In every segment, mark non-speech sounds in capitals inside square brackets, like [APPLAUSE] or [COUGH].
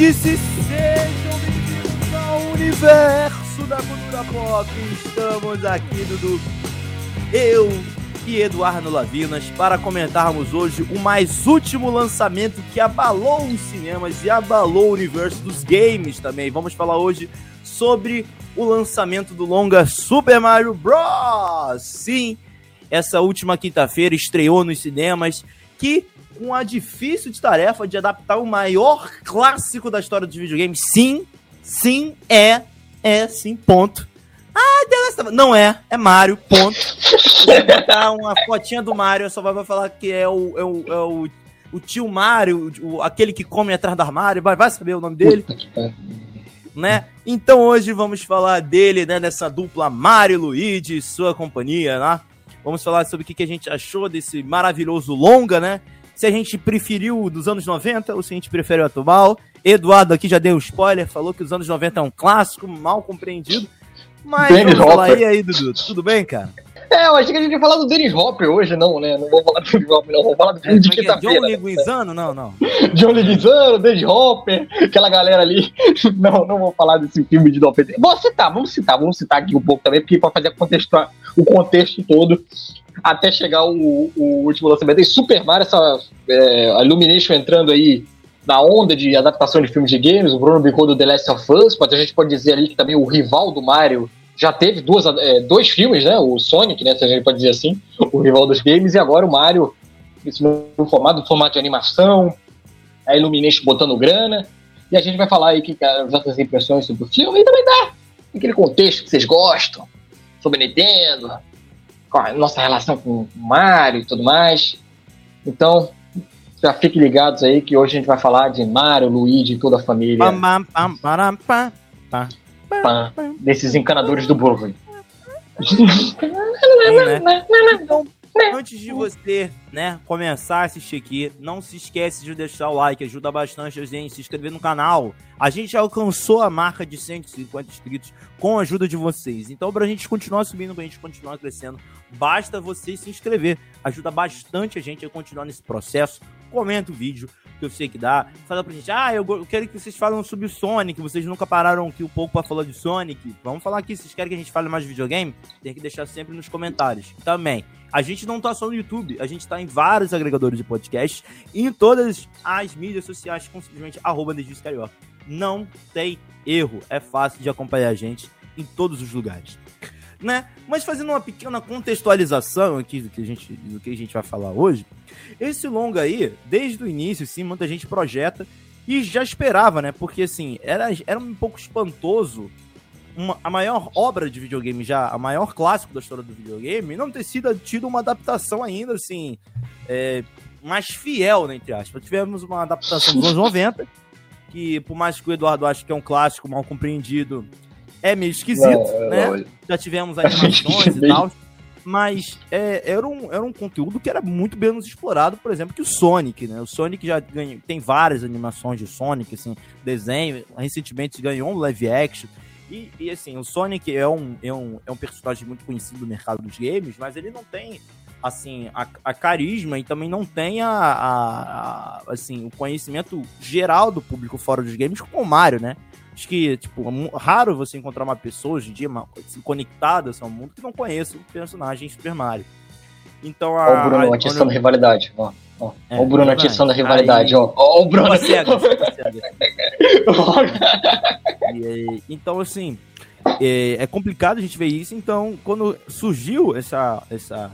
Luidice, sejam bem-vindos ao universo da cultura pop. Estamos aqui, Dudu, eu e Eduardo Lavinas, para comentarmos hoje o mais último lançamento que abalou os cinemas e abalou o universo dos games também. Vamos falar hoje sobre o lançamento do longa Super Mario Bros. Sim, essa última quinta-feira estreou nos cinemas que com a difícil de tarefa de adaptar o maior clássico da história dos videogames. Sim, sim, é, é, sim, ponto. Ah, Deus, não é, é Mario, ponto. Você botar uma fotinha do Mario, só vai falar que é o, é o, é o, o tio Mario, o, aquele que come atrás do armário, vai, vai saber o nome dele. Né? Então hoje vamos falar dele, né, dessa dupla Mario Luigi e sua companhia, né? Vamos falar sobre o que, que a gente achou desse maravilhoso longa, né? Se a gente preferiu dos anos 90 ou se a gente prefere o atual. Eduardo aqui já deu um spoiler, falou que os anos 90 é um clássico, mal compreendido. Mas Dennis vamos falar aí, aí, Dudu. Tudo bem, cara? É, eu achei que a gente ia falar do Dennis Hopper hoje, não, né? Não vou falar do Dennis Hopper, não. Vou falar do filme é, de quinta-feira. John Leguizano? Não, não. John Leguizano, Dennis Hopper, aquela galera ali. [LAUGHS] Não, não vou falar desse filme de 90. Vou citar, vamos citar, vamos citar aqui um pouco também, porque para fazer o contexto todo até chegar o, o último lançamento. E Super Mario, essa é, Illumination entrando aí na onda de adaptação de filmes de games, o Bruno brincou do The Last of Us, mas a gente pode dizer ali que também o rival do Mario já teve duas, é, dois filmes, né? O Sonic, né? Se a gente pode dizer assim, o rival dos games, e agora o Mario, esse novo formato, formato de animação, a Illumination botando grana, e a gente vai falar aí que, as nossas impressões sobre o filme e também dá aquele contexto que vocês gostam, sobre Nintendo, a nossa relação com o Mario e tudo mais. Então, já fiquem ligados aí que hoje a gente vai falar de Mario, Luigi e toda a família. Pam, pam, pam, pam, pam, desses encanadores do Brooklyn. né? Então, Antes de você, né, começar a assistir aqui, não se esquece de deixar o like, ajuda bastante a gente, se inscrever no canal. A gente alcançou a marca de 150 inscritos com a ajuda de vocês. Então, pra gente continuar subindo, pra gente continuar crescendo, basta você se inscrever. Ajuda bastante a gente a continuar nesse processo. Comenta o vídeo, que eu sei que dá. Fala pra gente, ah, eu quero que vocês falem sobre Sonic, vocês nunca pararam aqui um pouco pra falar de Sonic. Vamos falar aqui, vocês querem que a gente fale mais de videogame, tem que deixar sempre nos comentários. Também, a gente não tá só no YouTube, a gente tá em vários agregadores de podcast e em todas as mídias sociais com simplesmente arroba. Não tem erro, é fácil de acompanhar a gente em todos os lugares. Né? Mas fazendo uma pequena contextualização aqui do que a gente, do que a gente vai falar hoje, esse longa aí, desde o início, sim, muita gente projeta e já esperava, né? Porque assim, era, era um pouco espantoso uma, a maior obra de videogame já, a maior clássico da história do videogame, não ter sido tido uma adaptação ainda, assim, é, mais fiel, né, entre aspas. Tivemos uma adaptação dos anos 90, que por mais que o Eduardo ache que é um clássico mal compreendido, é meio esquisito, não, né? Não. Já tivemos animações e tal. Mas é, era, um, era um conteúdo que era muito menos explorado, por exemplo, que o Sonic, né? O Sonic já ganha, tem várias animações de Sonic, assim, desenho. Recentemente ganhou um live action. E, e, assim, o Sonic é um, é, um, é um personagem muito conhecido do mercado dos games, mas ele não tem, assim, a, a carisma e também não tem a, a, a, assim, o conhecimento geral do público fora dos games como o Mario, né? Acho que, tipo, é raro você encontrar uma pessoa hoje em dia assim, conectada ao mundo que não conheça o personagem Super Mario. Então a. Olha o Bruno atiçando a rivalidade, ó. Ó, é, ó o Bruno atiçando a rivalidade, Aí... ó. Ó o Bruno. Cega, cega. [LAUGHS] e, então, assim, é, é, complicado a gente ver isso. Então, quando surgiu essa, essa,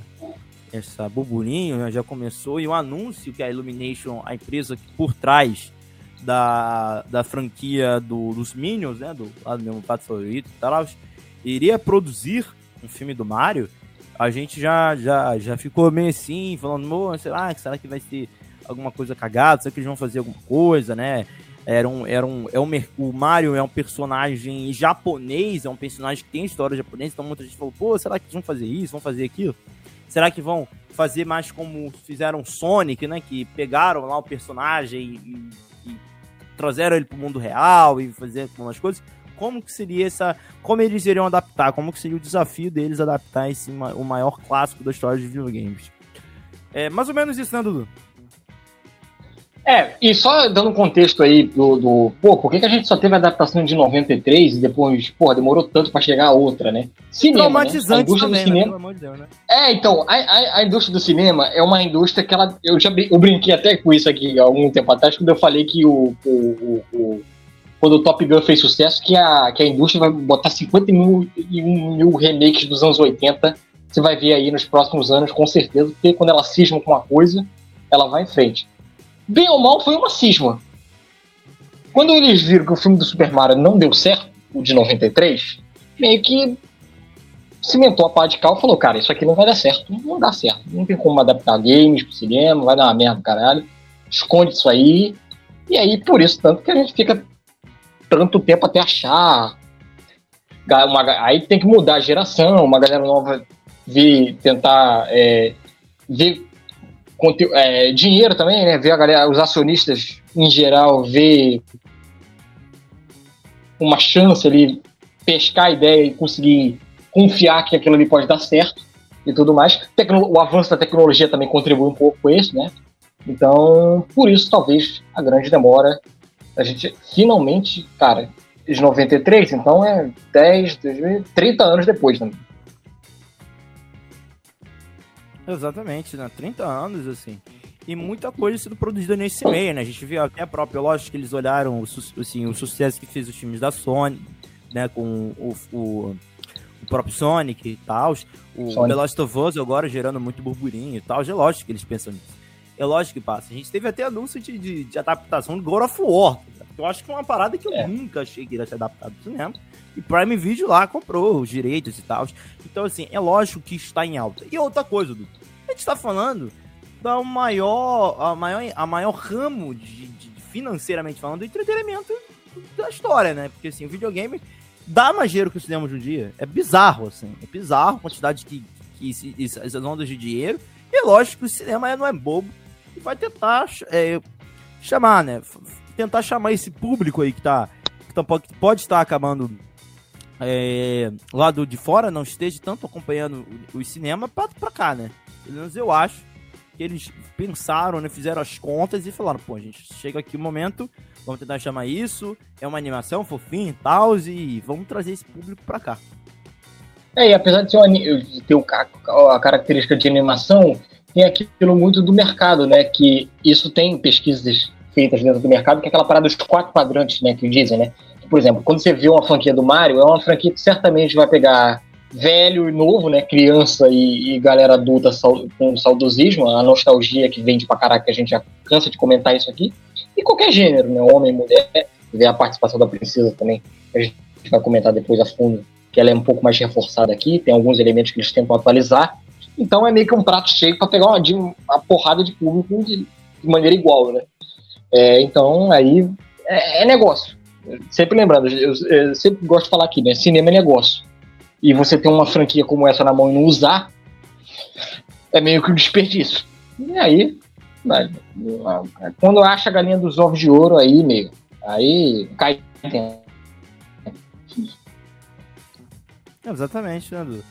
essa burburinho, né, já começou, e o anúncio que a Illumination, a empresa por trás da, da franquia do, dos Minions, né, do lado do meu pato favorito e tal, iria produzir um filme do Mario, a gente já, já, já ficou meio assim, falando, sei lá, será que vai ser alguma coisa cagada? Será que eles vão fazer alguma coisa, né? Era um, era um, é um, o Mario é um personagem japonês, é um personagem que tem história japonesa, então muita gente falou, pô, será que eles vão fazer isso, vão fazer aquilo? Será que vão fazer mais como fizeram Sonic, né? Que pegaram lá o personagem e trouxeram ele pro mundo real e fazer algumas coisas como que seria essa. Como eles iriam adaptar, como que seria o desafio deles adaptar esse, o maior clássico da história de videogames. É mais ou menos isso, né, Dudu? É, e só dando um contexto aí do, do pô, por que, que a gente só teve a adaptação de 93 e depois, pô, demorou tanto para chegar a outra, né? Cinema, Traumatizante né? também, né? cinema... né? Deus, né? É, então, a, a, a, indústria do cinema é uma indústria que ela, eu já eu brinquei até com isso aqui há algum tempo atrás, quando eu falei que o, o, o, o quando o Top Gun fez sucesso, que a, que a indústria vai botar 50 mil, mil remakes dos anos 80, você vai ver aí nos próximos anos, com certeza, porque quando ela cisma com uma coisa, ela vai em frente bem ou mal, foi uma cisma. Quando eles viram que o filme do Super Mario não deu certo, o de 93, meio que cimentou a pá de cal e falou, cara, isso aqui não vai dar certo, não dá certo. Não tem como adaptar games pro cinema, vai dar uma merda, caralho. Esconde isso aí. E aí, por isso, tanto que a gente fica tanto tempo até achar. Uma, aí tem que mudar a geração, uma galera nova vir tentar é, ver é, dinheiro também, né? Ver a galera, os acionistas em geral, ver uma chance ali, pescar a ideia e conseguir confiar que aquilo ali pode dar certo e tudo mais. Tecno o avanço da tecnologia também contribui um pouco com isso, né? Então, por isso, talvez a grande demora. A gente finalmente, cara, de 93, então é 10, 30 anos depois também. Exatamente, né? 30 anos, assim. E muita coisa sendo produzida nesse meio, né? A gente viu até a própria, lógico que eles olharam o, assim, o sucesso que fez os times da Sony, né? Com o, o, o próprio Sonic e tal. O Sonic. The Last of Us agora gerando muito burburinho e tal. É lógico que eles pensam nisso. É lógico que passa. A gente teve até anúncio de, de, de adaptação do God of War. Eu acho que é uma parada que eu é. nunca achei que iria ser adaptado do cinema. E Prime Video lá comprou os direitos e tal. Então, assim, é lógico que está em alta. E outra coisa, Dudu. A gente está falando da maior, a maior, a maior ramo de, de, financeiramente falando, do entretenimento da história, né? Porque, assim, o videogame dá mais dinheiro que o cinema hoje em dia. É bizarro, assim. É bizarro a quantidade que, que, que essas ondas de dinheiro. E é lógico que o cinema não é bobo. E vai tentar é, chamar, né? Tentar chamar esse público aí que tá. Que tá, pode estar acabando é, lado de fora não esteja tanto acompanhando o, o cinema para cá, né? Pelo menos eu acho que eles pensaram, né, fizeram as contas e falaram, pô, gente chega aqui o um momento, vamos tentar chamar isso, é uma animação fofinha e tal, e vamos trazer esse público para cá. É, e apesar de, de ter a característica de animação, tem aquilo muito do mercado, né? Que isso tem pesquisas feitas dentro do mercado, que é aquela parada dos quatro quadrantes, né? Que dizem, né? Por exemplo, quando você vê uma franquia do Mario, é uma franquia que certamente vai pegar velho e novo, né? Criança e, e galera adulta com saudosismo, a nostalgia que vende pra caraca, que a gente já cansa de comentar isso aqui. E qualquer gênero, né? Homem, mulher, ver a participação da princesa também, a gente vai comentar depois a fundo, que ela é um pouco mais reforçada aqui, tem alguns elementos que eles tentam atualizar. Então é meio que um prato cheio para pegar uma, uma, porrada de público de, de maneira igual, né? É, então aí é, é negócio sempre lembrando, eu, eu, sempre gosto de falar aqui, né? Cinema é negócio. E você ter uma franquia como essa na mão e não usar, é meio que um desperdício. E aí, quando acha a galinha dos ovos de ouro, aí, meio, aí cai. Exatamente, né, Dudu?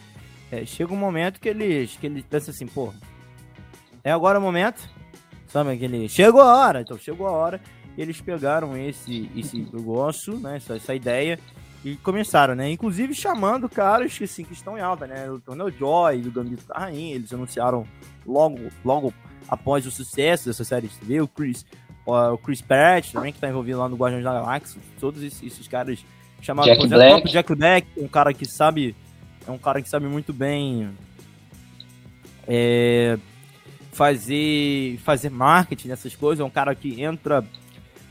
É, chega um momento que eles, que eles pensam assim, pô, é agora o momento, sabe aquele, chegou a hora, então chegou a hora, eles pegaram esse, esse negócio, né, essa, essa ideia, e começaram, né? Inclusive chamando caras que, assim, que estão em alta, né? O Torneo Joy, do Gambito da Rainha, eles anunciaram logo, logo após o sucesso dessa série de TV, o Chris, o Chris Pratt também, que está envolvido lá no Guardiões da Galáxia, todos esses, esses caras chamaram, Jack por exemplo, Black. o Jack Black, um cara que sabe, é um cara que sabe muito bem é, fazer, fazer marketing nessas coisas, é um cara que entra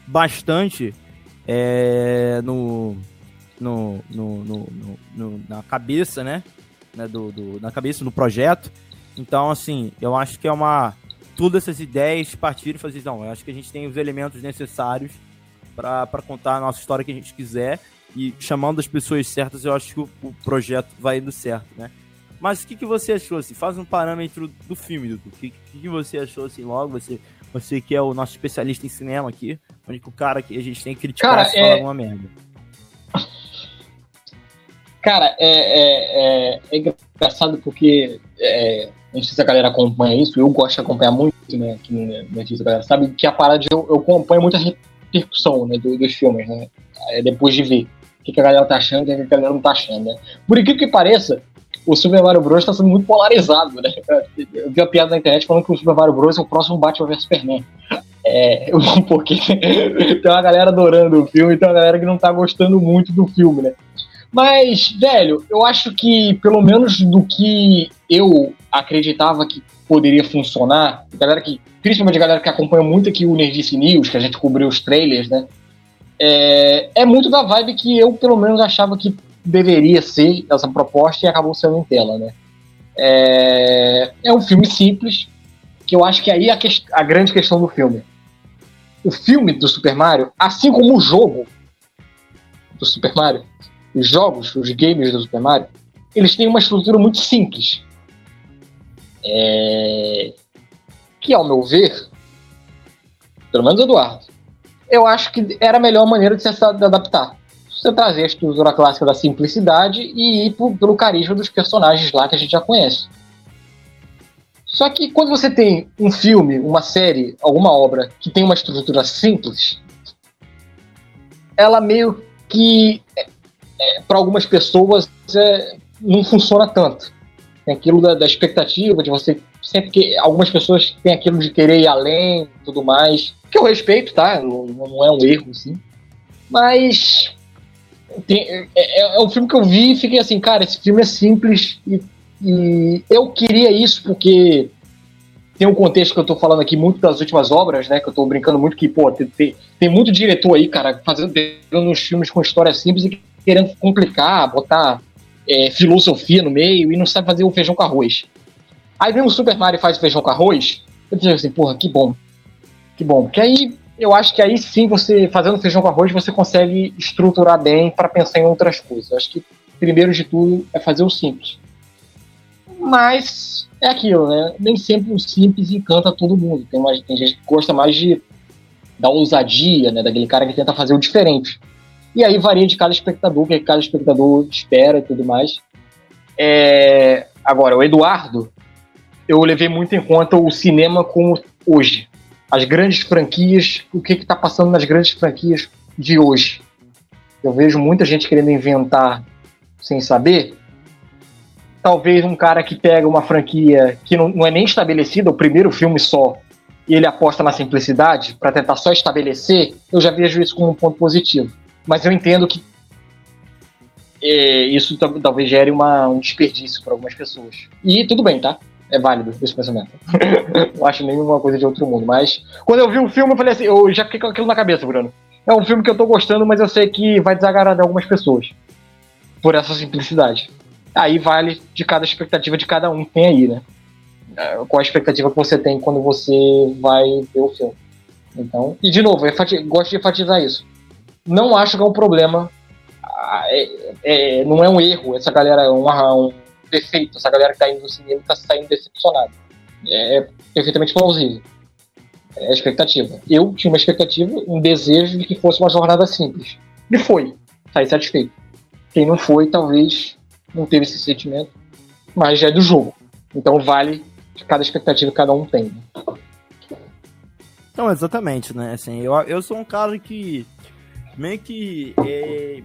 bastante é, no, no, no, no, no, na cabeça, né? né do, do, na cabeça do projeto. Então, assim, eu acho que é uma. Todas essas ideias partiram e fazer, não, eu acho que a gente tem os elementos necessários para contar a nossa história que a gente quiser. E chamando as pessoas certas, eu acho que o, o projeto vai indo certo, né? Mas o que, que você achou? Assim, faz um parâmetro do filme, Dudu. O que, que você achou assim logo? Você você que é o nosso especialista em cinema aqui, o único cara que a gente tem que criticar cara, se é... alguma merda. Cara, é, é, é, é engraçado porque é, não sei se a galera acompanha isso, eu gosto de acompanhar muito, né, aqui no Notícia, a galera sabe que a parada de eu, eu acompanho muita repercussão, né, do, dos filmes, né, é, depois de ver o que, que, a galera tá achando e o que, que a galera não tá achando, né. Por incrível que pareça, o Super Mario Bros. está sendo muito polarizado, né? Eu vi a piada na internet falando que o Super Mario Bros. é o próximo Batman vs Superman. É, porque [LAUGHS] tem uma galera adorando o filme e tem uma galera que não tá gostando muito do filme, né? Mas, velho, eu acho que, pelo menos do que eu acreditava que poderia funcionar, galera que, principalmente a galera que acompanha muito aqui o Nerdice News, que a gente cobriu os trailers, né? É, é muito da vibe que eu, pelo menos, achava que deveria ser essa proposta e acabou sendo em tela, né? É, é um filme simples, que eu acho que aí é a, que, a grande questão do filme. O filme do Super Mario, assim como o jogo do Super Mario, os jogos, os games do Super Mario, eles têm uma estrutura muito simples. É... Que, ao meu ver, pelo menos Eduardo, eu acho que era a melhor maneira de se adaptar você trazer a estrutura clássica da simplicidade e ir pro, pelo carisma dos personagens lá que a gente já conhece. Só que quando você tem um filme, uma série, alguma obra que tem uma estrutura simples, ela meio que, é, é, para algumas pessoas, é, não funciona tanto. Tem aquilo da, da, expectativa de você sempre que algumas pessoas têm aquilo de querer ir além, tudo mais, que eu respeito, tá? Não, não é um erro, sim. Mas tem, é, é, é, um filme que eu vi e fiquei assim, cara, esse filme é simples e, e eu queria isso porque tem um contexto que eu tô falando aqui muito das últimas obras, né? Que eu tô brincando muito que, pô, tem, tem, tem muito diretor aí, cara, fazendo uns filmes com história simples e querendo complicar, botar é, filosofia no meio e não sabe fazer o feijão com arroz. Aí vem o Super Mario e faz feijão com arroz, eu digo assim, porra, que bom. Que bom. Porque aí eu acho que aí sim, você fazendo feijão com arroz, você consegue estruturar bem para pensar em outras coisas. Eu acho que primeiro de tudo é fazer o simples. Mas é aquilo, né? Nem sempre o simples encanta todo mundo. Tem, mais, tem gente que gosta mais de da ousadia, né? Daquele cara que tenta fazer o diferente. E aí varia de cada espectador, o que cada espectador espera e tudo mais. É... Agora, o Eduardo, eu levei muito em conta o cinema como hoje as grandes franquias, o que está passando nas grandes franquias de hoje. Eu vejo muita gente querendo inventar sem saber. Talvez um cara que pega uma franquia que não, não é nem estabelecida, o primeiro filme só, e ele aposta na simplicidade para tentar só estabelecer, eu já vejo isso como um ponto positivo. Mas eu entendo que é, isso talvez gere uma, um desperdício para algumas pessoas. E tudo bem, tá? É válido esse pensamento. [LAUGHS] não acho nenhuma coisa de outro mundo. Mas quando eu vi o filme, eu falei assim, eu já fiquei com aquilo na cabeça, Bruno. É um filme que eu tô gostando, mas eu sei que vai desagradar algumas pessoas. Por essa simplicidade. Aí vale de cada expectativa de cada um que tem aí, né? É, qual a expectativa que você tem quando você vai ver o filme. Então, e de novo, eu gosto de enfatizar isso. Não acho que é um problema. Ah, é, é, não é um erro essa galera, é um, um defeito, essa galera que tá indo no cinema tá saindo decepcionada. É, é perfeitamente plausível. É a expectativa. Eu tinha uma expectativa, um desejo de que fosse uma jornada simples. E foi. Saí satisfeito. Quem não foi, talvez não teve esse sentimento, mas já é do jogo. Então vale cada expectativa que cada um tem. Não, exatamente, né? Assim, eu, eu sou um cara que meio que é,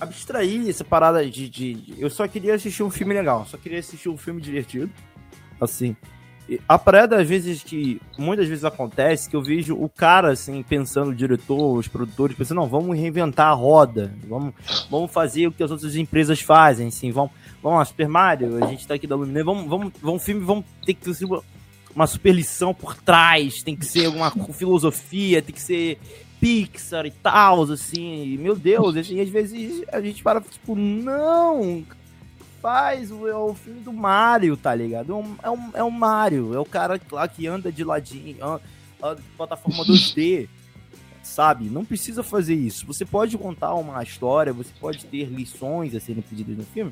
abstrair essa parada de, de, Eu só queria assistir um filme legal, só queria assistir um filme divertido. Assim. A parada, às vezes, que muitas vezes acontece, que eu vejo o cara, assim, pensando, o diretor, os produtores, pensando, não, vamos reinventar a roda, vamos, vamos fazer o que as outras empresas fazem, assim, vamos, vamos lá, Super Mario, a gente tá aqui da Luminé, vamos, vamos, vamos, filme, vamos ter que ter uma super lição por trás, tem que ser alguma [LAUGHS] filosofia, tem que ser Pixar e tal, assim, meu Deus, assim, às vezes a gente para, tipo, não, faz o, é o filme do Mario, tá ligado? É um, é um, é um Mario, é o cara lá que anda de ladinho, anda, de plataforma 2D, [LAUGHS] sabe? Não precisa fazer isso. Você pode contar uma história, você pode ter lições a serem pedidas no filme,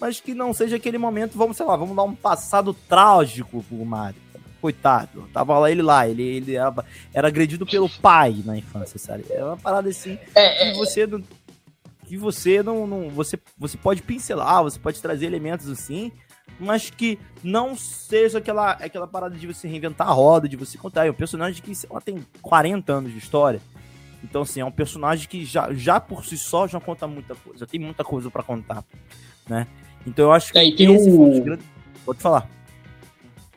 mas que não seja aquele momento, vamos, sei lá, vamos dar um passado trágico pro Mario coitado. Tava lá ele lá, ele, ele era, era agredido pelo pai na infância, sabe? É uma parada assim é, que é, você não. Que você não, não. você, você pode pincelar, você pode trazer elementos assim, mas que não seja aquela, aquela parada de você reinventar a roda, de você contar. É um personagem que ela tem 40 anos de história. Então, assim, é um personagem que já, já por si só já conta muita coisa, tem muita coisa para contar, né? Então eu acho que é, tem esse o... grandes... Pode falar.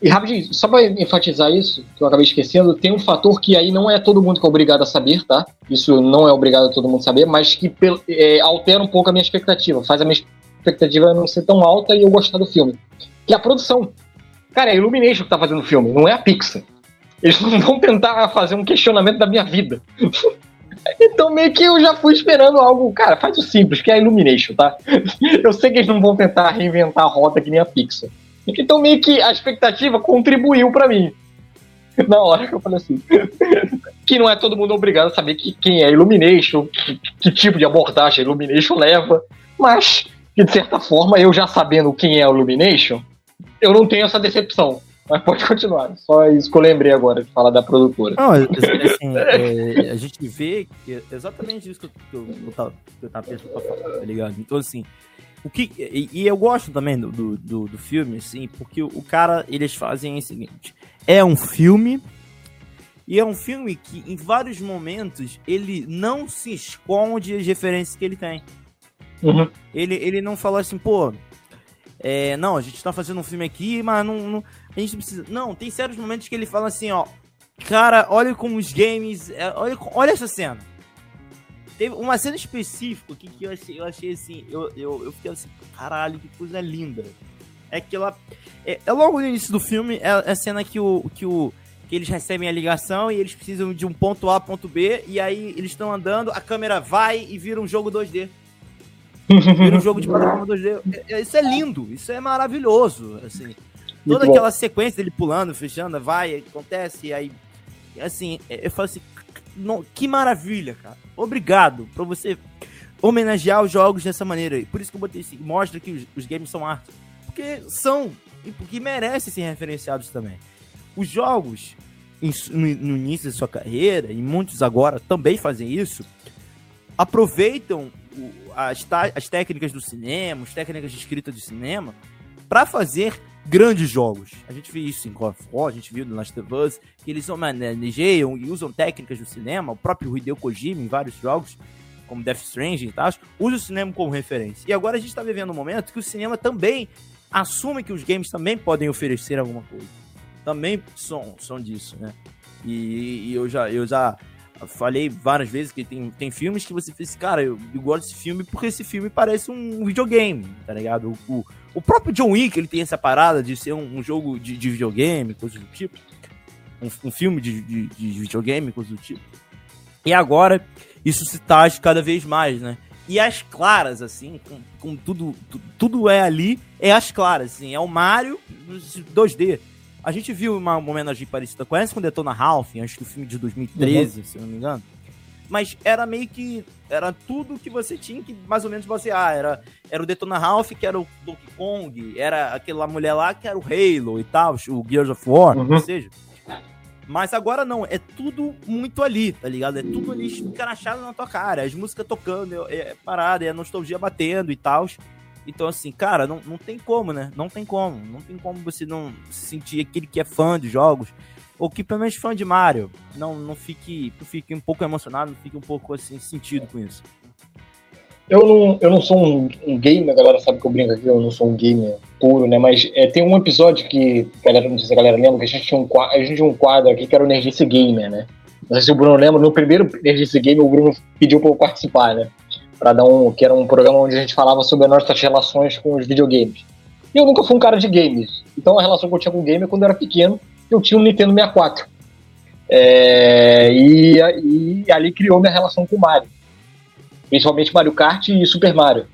E rapidinho, só para enfatizar isso, que eu acabei esquecendo, tem um fator que aí não é todo mundo que é obrigado a saber, tá? Isso não é obrigado a todo mundo saber, mas que é, altera um pouco a minha expectativa, faz a minha expectativa não ser tão alta e eu gostar do filme. Que é a produção. Cara, é a Illumination que tá fazendo o filme, não é a Pixar. Eles não [LAUGHS] vão tentar fazer um questionamento da minha vida. [LAUGHS] Então meio que eu já fui esperando algo, cara, faz o simples, que é a Illumination, tá? [LAUGHS] Eu sei que eles não vão tentar reinventar a rota que nem a Pixar. Então meio que a expectativa contribuiu para mim. [LAUGHS] Na hora que eu falei assim. [LAUGHS] que não é todo mundo obrigado a saber que, quem é Illumination, que, que tipo de abordagem a Illumination leva, mas que de certa forma, eu já sabendo quem é o Illumination, eu não tenho essa decepção. Mas pode continuar. Só isso que eu lembrei agora de falar da produtora. Não, assim, [LAUGHS] é, a gente vê que é exatamente isso que eu, que eu, que eu tava, que eu tava pensando pra falar, tá ligado? Então, assim, o que, e, e eu gosto também do, do, do, filme, assim, porque o, cara, eles fazem o seguinte: é um filme, e é um filme que em vários momentos ele não se esconde as referências que ele tem. Uhum. Ele, ele não fala assim, pô, é, não, a gente tá fazendo um filme aqui, mas não, não, a gente precisa. Não, tem certos momentos que ele fala assim, ó. Cara, olha como os games. É, olha, olha essa cena. Teve uma cena específica que, que eu, achei, eu achei assim. Eu, eu, eu fiquei assim, caralho, que coisa linda. É que ela. É, é logo no início do filme, é, é a cena que o. Que o que eles recebem a ligação e eles precisam de um ponto A, ponto B, e aí eles estão andando, a câmera vai e vira um jogo 2D. Vira um jogo de plataforma 2D. É, é, isso é lindo, isso é maravilhoso, assim. Toda aquela sequência dele pulando, fechando, vai, acontece, e aí. Assim, eu falo assim, não, que maravilha, cara. Obrigado por você homenagear os jogos dessa maneira. Por isso que eu botei assim, mostra que os, os games são arte. Porque são, e porque merecem ser referenciados também. Os jogos, no, no início da sua carreira, e muitos agora também fazem isso, aproveitam as, as técnicas do cinema, as técnicas de escrita do cinema, para fazer grandes jogos. A gente viu isso em God of War, a gente viu no Last of Us, que eles manejeiam e usam técnicas do cinema, o próprio Hideo Kojima em vários jogos, como Death Stranding e tal, usa o cinema como referência. E agora a gente está vivendo um momento que o cinema também assume que os games também podem oferecer alguma coisa. Também são, são disso, né? E, e eu já, eu já falei várias vezes que tem, tem filmes que você fez, cara, eu, eu, gosto desse filme porque esse filme parece um videogame, tá ligado? O, o, o próprio John Wick, ele tem essa parada de ser um, um jogo de, de, videogame, coisa do tipo. Um, um filme de, de, de, videogame, coisa do tipo. E agora, isso se taxa cada vez mais, né? E as claras, assim, com, com tudo, tudo, tudo é ali, é as claras, assim, é o Mario 2D. A gente viu uma, homenagem parecida com essa com Detona Ralph, acho que o filme de 2013, uhum. se não me engano. Mas era meio que. Era tudo que você tinha que mais ou menos basear. Era, era o Detona Ralph, que era o Donkey Kong, era aquela mulher lá que era o Halo e tal, o Gears of War, uhum. ou seja. Mas agora não, é tudo muito ali, tá ligado? É tudo ali encarachado na tua cara. As músicas tocando, é, é parada, é a nostalgia batendo e tal. Então, assim, cara, não, não tem como, né? Não tem como. Não tem como você não se sentir aquele que é fã de jogos, ou que pelo menos fã de Mario, não, não fique, fique um pouco emocionado, não fique um pouco assim, sentido com isso. Eu não, eu não sou um, um gamer, a galera sabe que eu brinco aqui, eu não sou um gamer puro, né? Mas é, tem um episódio que, galera, não sei se a galera lembra, que a gente tinha um, a gente tinha um quadro aqui que era o Nerdice Gamer, né? Não sei se o Bruno lembra, no primeiro Nerdice Gamer o Bruno pediu pra eu participar, né? para dar um que era um programa onde a gente falava sobre as nossas relações com os videogames. E eu nunca fui um cara de games, então a relação que eu tinha com o game é quando eu era pequeno, eu tinha um Nintendo 64. É, e, e ali criou minha relação com Mario, principalmente Mario Kart e Super Mario.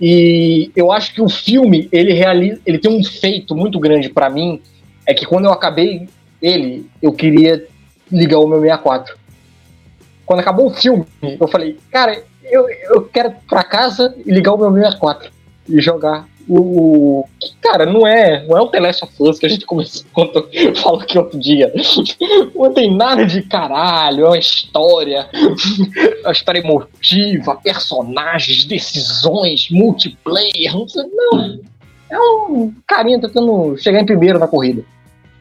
E eu acho que o filme ele realiza, ele tem um feito muito grande para mim, é que quando eu acabei ele, eu queria ligar o meu 64. Quando acabou o filme, eu falei, cara, eu, eu quero pra casa e ligar o meu 64 e jogar o, cara, não é, não é o The Last of Us que a gente começou, [LAUGHS] falou aqui outro dia. Não tem nada de caralho, é uma história, uma história emotiva, personagens, decisões, multiplayer, não. É um carinha tentando chegar em primeiro na corrida.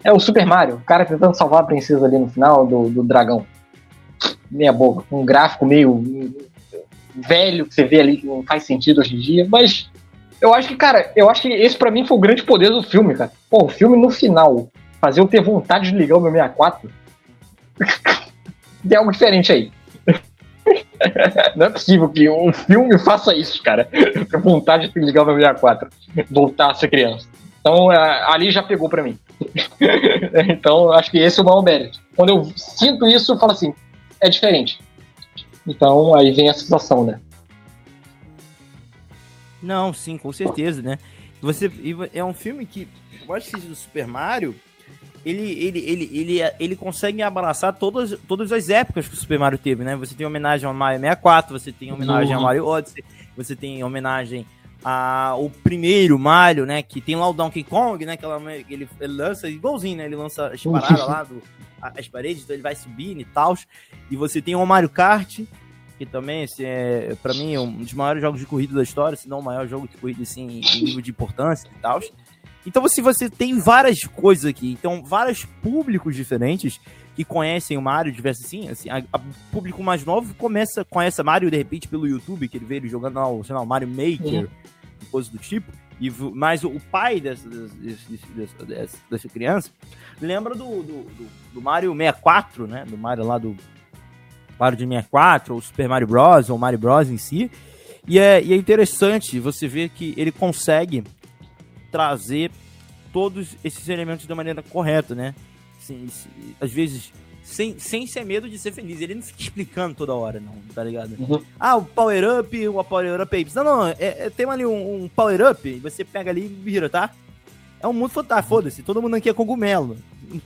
É o Super Mario, o cara tentando salvar a princesa ali no final do, do dragão. Meia boca, um gráfico meio velho que você vê ali que não faz sentido hoje em dia, mas eu acho que, cara, eu acho que esse para mim foi o grande poder do filme, cara. Pô, o filme no final, fazer eu ter vontade de ligar o meu 64, [LAUGHS] tem algo diferente aí. [LAUGHS] Não é possível que um filme faça isso, cara. [LAUGHS] Ter vontade de ligar o meu 64, voltar a ser criança. Então, é, ali já pegou para mim. então, acho que esse é o maior mérito. Quando eu sinto isso, eu falo assim, é diferente. Então, aí vem a situação, né? Não, sim, com certeza, né? Você é um filme que eu acho que do Super Mario, ele, ele, ele, ele, ele consegue abraçar todas, todas as épocas que o Super Mario teve, né? Você tem homenagem ao Mario 64, você tem homenagem uhum. ao Mario Odyssey, você tem homenagem ao primeiro Mario, né? Que tem lá o Donkey Kong, né? Que ele, ele lança igualzinho, né? Ele lança as paradas lá, do, as paredes, então ele vai subindo e tal. E você tem o Mario Kart, que também, assim, é, para mim, um dos maiores jogos de corrida da história, se não o maior jogo de corrida, assim, em nível de importância e tal. Então, se você tem várias coisas aqui, então, vários públicos diferentes que conhecem o Mario, diversos assim, assim, a, a público mais novo começa, conhece Mario, de repente, pelo YouTube, que ele vê ele jogando lá, sei lá, o Mario Maker, uhum. coisa do tipo, e, mas o pai dessa, dessa, dessa, dessa criança lembra do, do, do, do Mario 64, né, do Mario lá do Mario de 64, ou Super Mario Bros, ou Mario Bros em si. E é, e é interessante você ver que ele consegue trazer todos esses elementos da maneira correta, né? Assim, às vezes, sem, sem ser medo de ser feliz. Ele não fica [LAUGHS] explicando toda hora, não, tá ligado? Uhum. Ah, o Power Up, o Power Up é Não, não, é, é, tem ali um, um Power Up, você pega ali e vira, tá? É um mundo fantástico, foda-se, todo mundo aqui é cogumelo. [LAUGHS]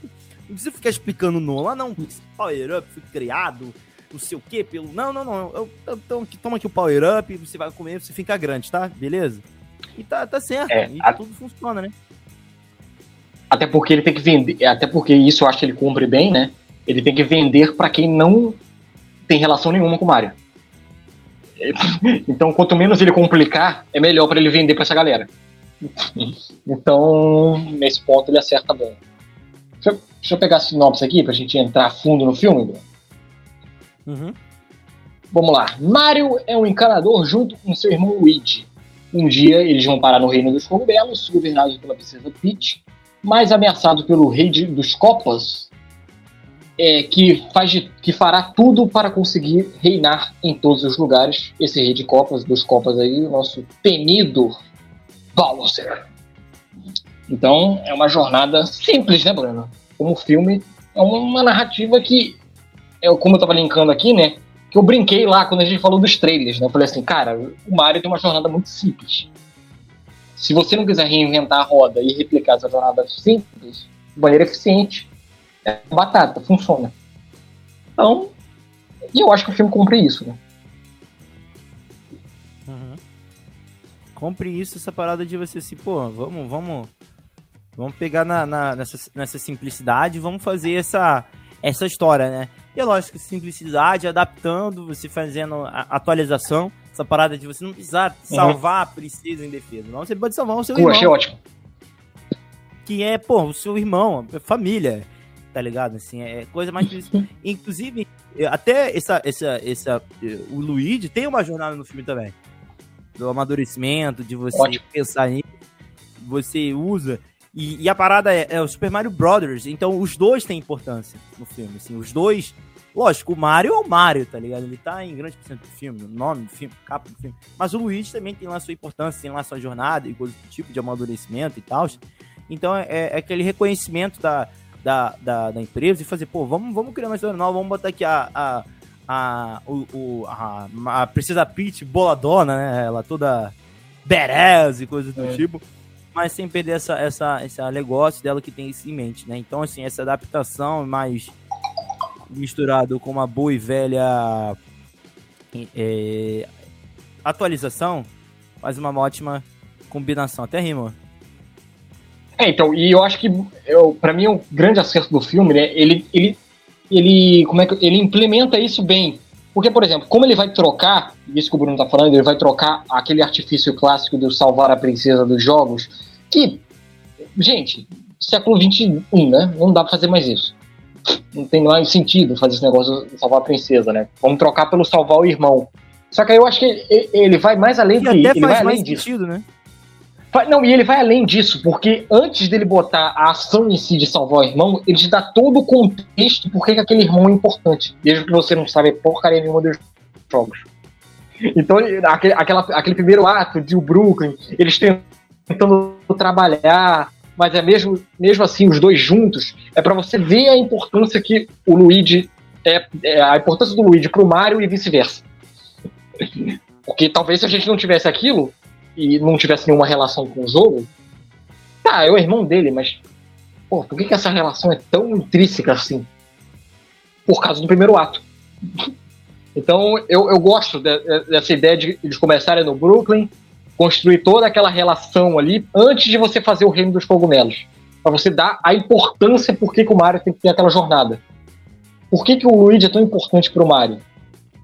Não precisa ficar explicando não. Lá não, Power Up foi criado não sei o que, pelo. Não, não, não. Eu, eu, eu, toma aqui o Power Up, você vai comer, você fica grande, tá? Beleza? E tá, tá certo. É, e a... tudo funciona, né? Até porque ele tem que vender. Até porque isso eu acho que ele cumpre bem, né? Ele tem que vender para quem não tem relação nenhuma com o Mario. [LAUGHS] Então, quanto menos ele complicar, é melhor para ele vender para essa galera. [LAUGHS] Então, nesse ponto ele acerta bem. Deixa eu, deixa eu pegar a sinopse aqui pra gente entrar fundo no filme. Uhum. Vamos lá. Mario é um encanador junto com seu irmão Luigi. Um dia eles vão parar no reino dos cogumelos, governados pela princesa Peach, mas ameaçado pelo rei de, dos Copas, é, que, faz de, que fará tudo para conseguir reinar em todos os lugares. Esse rei de Copas, dos Copas aí, o nosso temido Bowser. Então é uma jornada simples, né, Bruno? Como filme, é uma narrativa que eu, como eu tava linkando aqui, né? Que eu brinquei lá quando a gente falou dos trailers, né? Eu falei assim, cara, o Mario tem uma jornada muito simples. Se você não quiser reinventar a roda e replicar essa jornada simples, de maneira eficiente, é batata, funciona. Então, e eu acho que o filme cumpre isso, né? Uhum. Cumpre isso, essa parada de você assim, pô, vamos, vamos, vamos pegar na, na nessa, nessa simplicidade, vamos fazer essa, essa história, né? E é lógico, simplicidade, adaptando, você fazendo a atualização, essa parada de você não precisar uhum. salvar uhum. a princesa em defesa. Não, você pode salvar o seu Pô, irmão. achei ótimo. Que é, pô, o seu irmão, família, tá ligado? Assim, é coisa mais. [LAUGHS] Inclusive, até essa, essa, essa. O Luigi tem uma jornada no filme também. Do amadurecimento, de você ótimo. pensar nisso. Você usa e, e, a parada é, é, o Super Mario Brothers, então os dois têm importância no filme, assim, os dois... Lógico, o Mario é o Mario, tá ligado? Ele tá em grande porcento do filme, o nome do filme, capa do filme. Mas o Luigi também tem lá sua importância, tem lá sua jornada e coisa do tipo de amadurecimento e tal. Então é, é, aquele reconhecimento da, da, da, da, empresa e fazer, pô, vamos, vamos criar uma história nova, vamos botar aqui a, a, a, o, o, a, a Princesa Peach boladona, né? Ela toda badass e coisas do é. tipo mas sem perder essa, essa, esse negócio dela que tem isso em mente, né? Então, assim, essa adaptação mais misturado com uma boa e velha é, atualização faz uma ótima combinação. Até rima. É, então, e eu acho que eu, para mim o um grande acerto do filme, né? Ele, ele, ele, como é que ele implementa isso bem. Porque, por exemplo, como ele vai trocar, isso que o Bruno tá falando, ele vai trocar aquele artifício clássico do salvar a princesa dos jogos Que, gente, século XXI, né? Não dá pra fazer mais isso. Não tem mais sentido fazer esse negócio de salvar a princesa, né? Vamos trocar pelo salvar o irmão. Só que aí eu acho que ele vai mais além que ele vai além disso. Sentido, né? Não, e ele vai além disso, porque antes dele botar a ação em si de salvar o irmão, ele te dá todo o contexto por que aquele irmão é importante. Desde que você não sabe porcaria nenhuma dos jogos. Então, aquele, aquela, aquele primeiro ato de o Brooklyn, eles tentando trabalhar, mas é mesmo, mesmo assim, os dois juntos, é para você ver a importância que o Luigi é, é a importância do Luigi pro Mario e vice-versa. [LAUGHS] Porque talvez se a gente não tivesse aquilo, e não tivesse nenhuma relação com o jogo, tá, é o irmão dele, mas pô, por que, que essa relação é tão intrínseca assim? Por causa do primeiro ato. [LAUGHS] Então eu, eu gosto de, dessa ideia de eles começarem no Brooklyn, construir toda aquela relação ali antes de você fazer o reino dos cogumelos. para você dar a importância por que, que o Mario tem que ter aquela jornada. Por que, que o Luigi é tão importante para o Mario?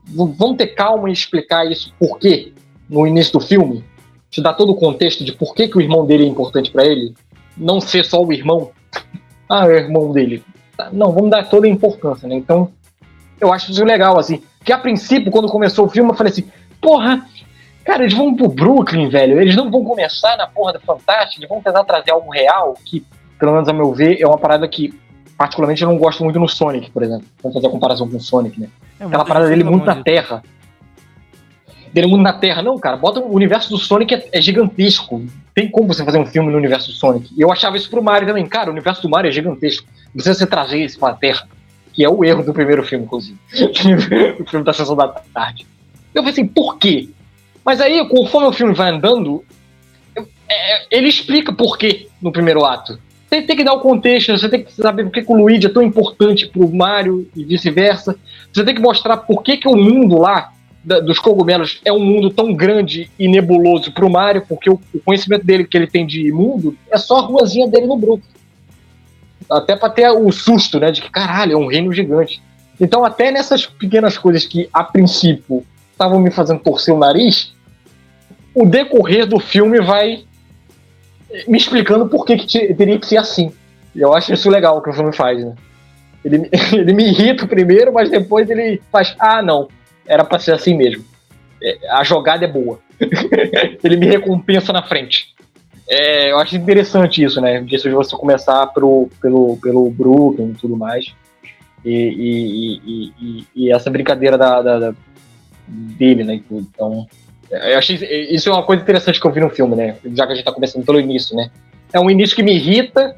V vamos ter calma e explicar isso por quê no início do filme? Te dá todo o contexto de por que, que o irmão dele é importante para ele, não ser só o irmão. [LAUGHS] Ah, é o irmão dele. Não, vamos dar toda a importância, né? Então, eu acho isso legal, assim. Que a princípio, quando começou o filme, eu falei assim, porra, cara, eles vão pro Brooklyn, velho. Eles não vão começar na porra da Fantástica, eles vão tentar trazer algo real, que, pelo menos a meu ver, é uma parada que, particularmente, eu não gosto muito no Sonic, por exemplo. Vamos fazer a comparação com o Sonic, né? É, Aquela parada dele muito na Terra dele mundo na Terra. Não, cara, bota o universo do Sonic é, é, gigantesco. Tem como você fazer um filme no universo do Sonic. E eu achava isso pro Mario também. Cara, o universo do Mario é gigantesco. Precisa você trazer isso pra Terra. Que é o erro do primeiro filme, inclusive. [LAUGHS] o filme da Sessão da Tarde. Eu falei assim, por quê? Mas aí, conforme o filme vai andando, é, ele explica por quê no primeiro ato. Você tem que dar o contexto, você tem que saber por que, que o Luigi é tão importante pro Mario e vice-versa. Você tem que mostrar por que, que o mundo lá da, dos cogumelos é um mundo tão grande e nebuloso pro Mario, porque o, o, conhecimento dele que ele tem de mundo é só a ruazinha dele no Brooklyn. Até pra ter o susto, né? De que caralho, é um reino gigante. Então, até nessas pequenas coisas que, a princípio, estavam me fazendo torcer o nariz, o decorrer do filme vai me explicando por que, que teria que ser assim. Eu acho isso legal que o filme faz, né? Ele, [LAUGHS] ele me irrita primeiro, mas depois ele faz, ah, não, era pra ser assim mesmo. É, a jogada é boa. [LAUGHS] ele me recompensa na frente. É, eu acho interessante isso, né? De você começar pro, pelo, pelo Brooklyn e tudo mais. E, e, e, e essa brincadeira da, da, da, dele, né? Então, eu achei isso é uma coisa interessante que eu vi no filme, né? Já que a gente tá começando pelo início, né? É um início que me irrita,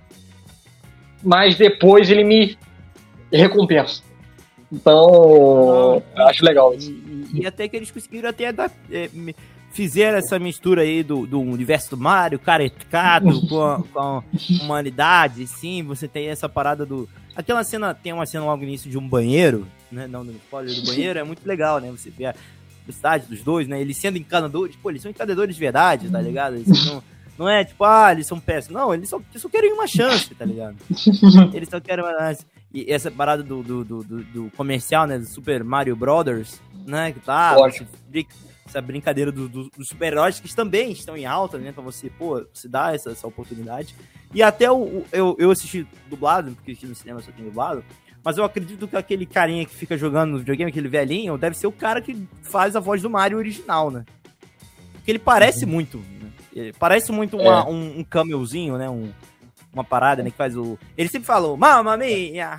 mas depois ele me recompensa. Então, acho legal isso. E, e, até que eles conseguiram até dar, é, fizeram essa mistura aí do, do universo do Mario, caretado [LAUGHS] com, a, com a humanidade, sim, você tem essa parada do... Aquela cena, tem uma cena logo no início de um banheiro, né, não no spoiler do banheiro, é muito legal, né, você vê a cidade dos dois, né, eles sendo encanadores, pô, eles são encanadores de verdade, tá ligado? Eles não, não é tipo, ah, eles são péssimos, não, eles só, eles só querem uma chance, tá ligado? [LAUGHS] Eles só querem uma chance. E essa parada do, do, do, do, comercial, né? Do Super Mario Brothers, né? Que tá. Essa brincadeira dos do, do super-heróis que também estão em alta, né? Pra você, pô, se dar essa, essa oportunidade. E até o, eu, eu assisti dublado, porque no cinema só tem dublado. Mas eu acredito que aquele carinha que fica jogando no videogame, aquele velhinho, deve ser o cara que faz a voz do Mario original, né? Porque ele parece uhum. muito. Ele parece muito uma, é. um, um camelzinho, né? Um, uma parada, né? Que faz o. Ele sempre falou, mamma mia!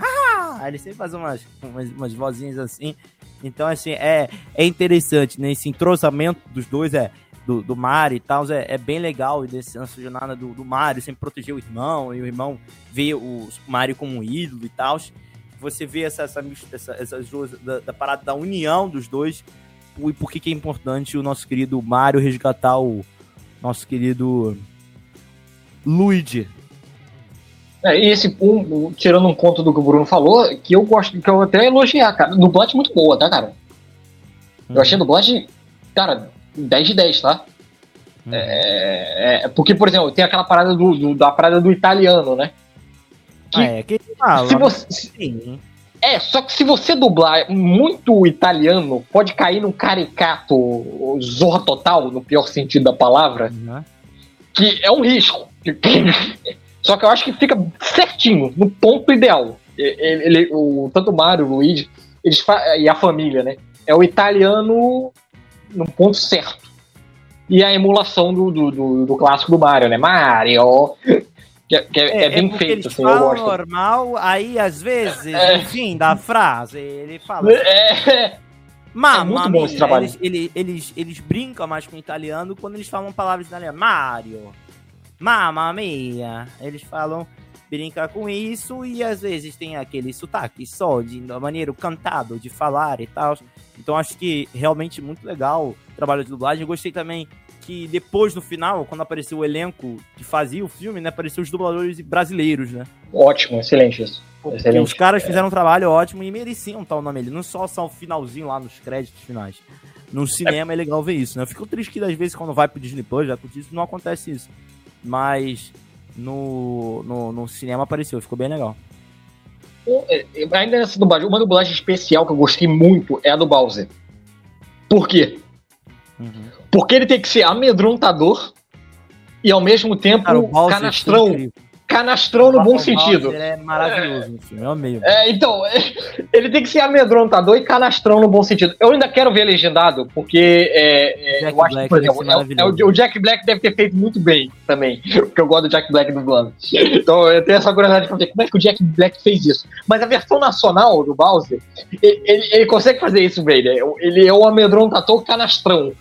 Ele sempre faz umas, umas, umas vozinhas assim. Então, assim, é, é interessante, né? Esse entrosamento dos dois é. Do, do Mario e tal, é, é bem legal. E desse, essa jornada do, do Mario sempre proteger o irmão, e o irmão vê o Mario como um ídolo e tal. Você vê essa, essa, essa, essas duas, da, da, parada da união dos dois. E por que é importante o nosso querido Mario resgatar o nosso querido Luigi, é, e esse, um, tirando um ponto do que o Bruno falou, que eu gosto, que eu até elogiar, cara. Dublagem muito boa, tá, cara? Hum. Eu achei a dublagem, cara, 10 de 10, tá? Hum. É, é, porque, por exemplo, tem aquela parada do, do, da parada do italiano, né? Que, ah, é, que fala, se você, sim. É, só que se você dublar muito italiano, pode cair num caricato zorra total, no pior sentido da palavra, uhum. que é um risco [LAUGHS] Só que eu acho que fica certinho, no ponto ideal. Ele, ele o, tanto o Mario, o Luigi, eles e a família, né? É o italiano no ponto certo. E a emulação do, do, do, do clássico do Mario, né? Mario! Que, é, que é, é, é, bem feito, eles assim, falam normal, aí às vezes, é. no fim da frase, ele fala. É. Mamma é muito bom esse trabalho. Eles, eles, eles, eles, brincam mais com o italiano quando eles falam palavras italianas. Mario, mamma mia. Eles falam, brinca com isso e às vezes tem aquele sotaque só, de maneira cantado de falar e tal. Então acho que realmente muito legal o trabalho de dublagem. Eu gostei também que depois, no final, quando apareceu o elenco que fazia o filme, né, apareceu os dubladores brasileiros, né? Ótimo, excelente isso. Excelente. Os caras fizeram um trabalho ótimo e mereciam tal nome ali. Não só só o finalzinho lá nos créditos finais. No cinema é, é legal ver isso, né? Eu fico triste que às vezes quando vai pro Disney Plus, já isso não acontece isso. Mas no, no, no cinema apareceu, ficou bem legal. É, ainda nessa dublagem, uma dublagem especial que eu gostei muito é a do Bowser. Por quê? Uhum. Porque ele tem que ser amedrontador e ao mesmo tempo Cara, canastrão canastrão no bom sentido. é maravilhoso, é. eu amei. É, então, [LAUGHS] ele tem que ser amedrontador e canastrão no bom sentido. Eu ainda quero ver legendado, porque é, é, eu acho que, por exemplo, é, é o Jack Black deve ter feito muito bem também, porque eu gosto do Jack Black dublando. Então eu tenho essa curiosidade de ver como é que o Jack Black fez isso. Mas a versão nacional do Bowser, ele, ele, ele consegue fazer isso bem, né? Ele é o amedrontador canastrão.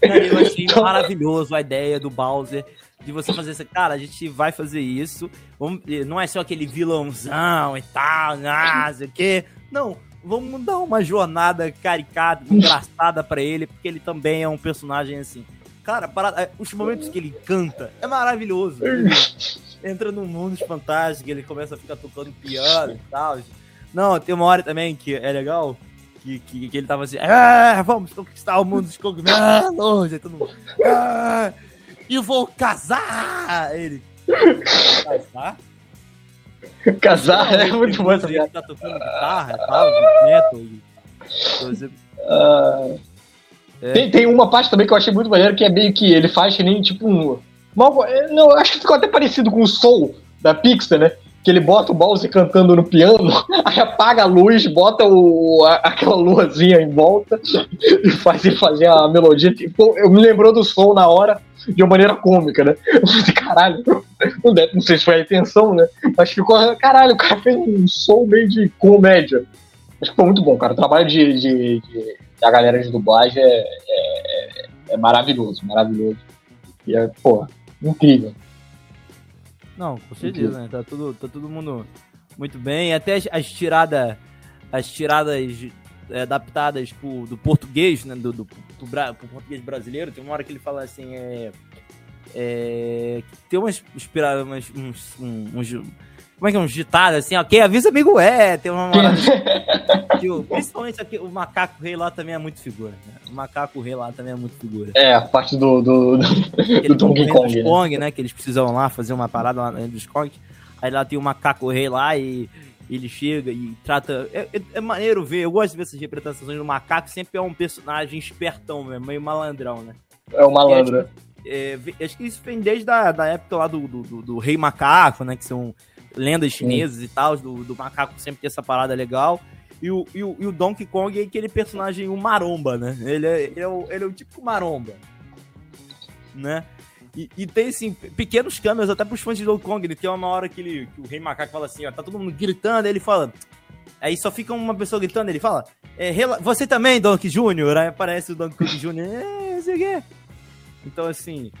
Cara, eu achei [LAUGHS] então, maravilhoso a ideia do Bowser de você fazer isso. Cara, a gente vai fazer isso. Vamos, não é só aquele vilãozão e tal, não sei o quê. Não, vamos dar uma jornada caricata, engraçada para ele, porque ele também é um personagem assim. Cara, para, é, os momentos que ele canta é maravilhoso. Ele entra num mundo fantástico, ele começa a ficar tocando piano e tal. Não, tem uma hora também que é legal, que, que, que ele tava assim, ah, vamos conquistar o mundo dos cogumelos, e todo mundo, ah, e vou casar! Ele. Casar? Casar é muito bom essa Ele tá tocando guitarra e tal, metal. E... É. tem, tem uma parte também que eu achei muito maneiro que é meio que ele faz que nem tipo um. Mal, é, não, acho que ficou até parecido com o Soul da Pixar, né? Que ele bota o Bowser cantando no piano, [LAUGHS] aí apaga a luz, bota o, a, aquela luazinha em volta [LAUGHS] e faz ele fazer a melodia. Tipo, eu me lembrou do som na hora de uma maneira cômica, né? Eu falei, caralho, [LAUGHS] não, deve, não sei se foi a intenção, né? Mas ficou, caralho, o cara fez um som meio de comédia. Acho que foi muito bom, cara. O trabalho de, de, de da galera de dublagem é, é, é maravilhoso, maravilhoso. E é, pô, incrível. Não, com certeza, né? Tá, tudo, tá todo mundo muito bem. Até as, as tiradas. As tiradas é, adaptadas pro, do português, né? Do, do, do, do, português brasileiro. Tem uma hora que ele fala assim, é. é tem umas, umas uns, uns, como é que é? Uns ditados assim, ok, avisa amigo é, tem uma. [LAUGHS] o, principalmente aqui, o macaco rei lá também é muito figura. Né? O macaco rei lá também é muito figura. É, a parte do, do, do, do Donkey Kong. Né? Kong, né? Que eles precisam lá fazer uma parada lá dos Kong. Aí lá tem o macaco rei lá e ele chega e trata. É, é, é, maneiro ver, eu gosto de ver essas representações do macaco, sempre é um personagem espertão mesmo, meio malandrão, né? É o malandro. É, acho que isso vem desde a da época lá do, do, do, do Rei Macaco, né? Que são lendas chinesas Sim. e tal, do, do macaco sempre ter essa parada legal. E o, e o, e o Donkey Kong é aquele personagem, o maromba, né? Ele é, ele é, o, ele é o típico maromba. Né? E, e, tem, assim, pequenos câmeras até pros fãs de Donkey Kong. Ele tem uma hora que, ele, que o Rei Macaco fala assim, ó, tá todo mundo gritando, aí ele fala... Aí só fica uma pessoa gritando, ele fala, é, você também, Donkey Jr., aí aparece o Donkey Kong Jr., é, sei o quê. Então, assim,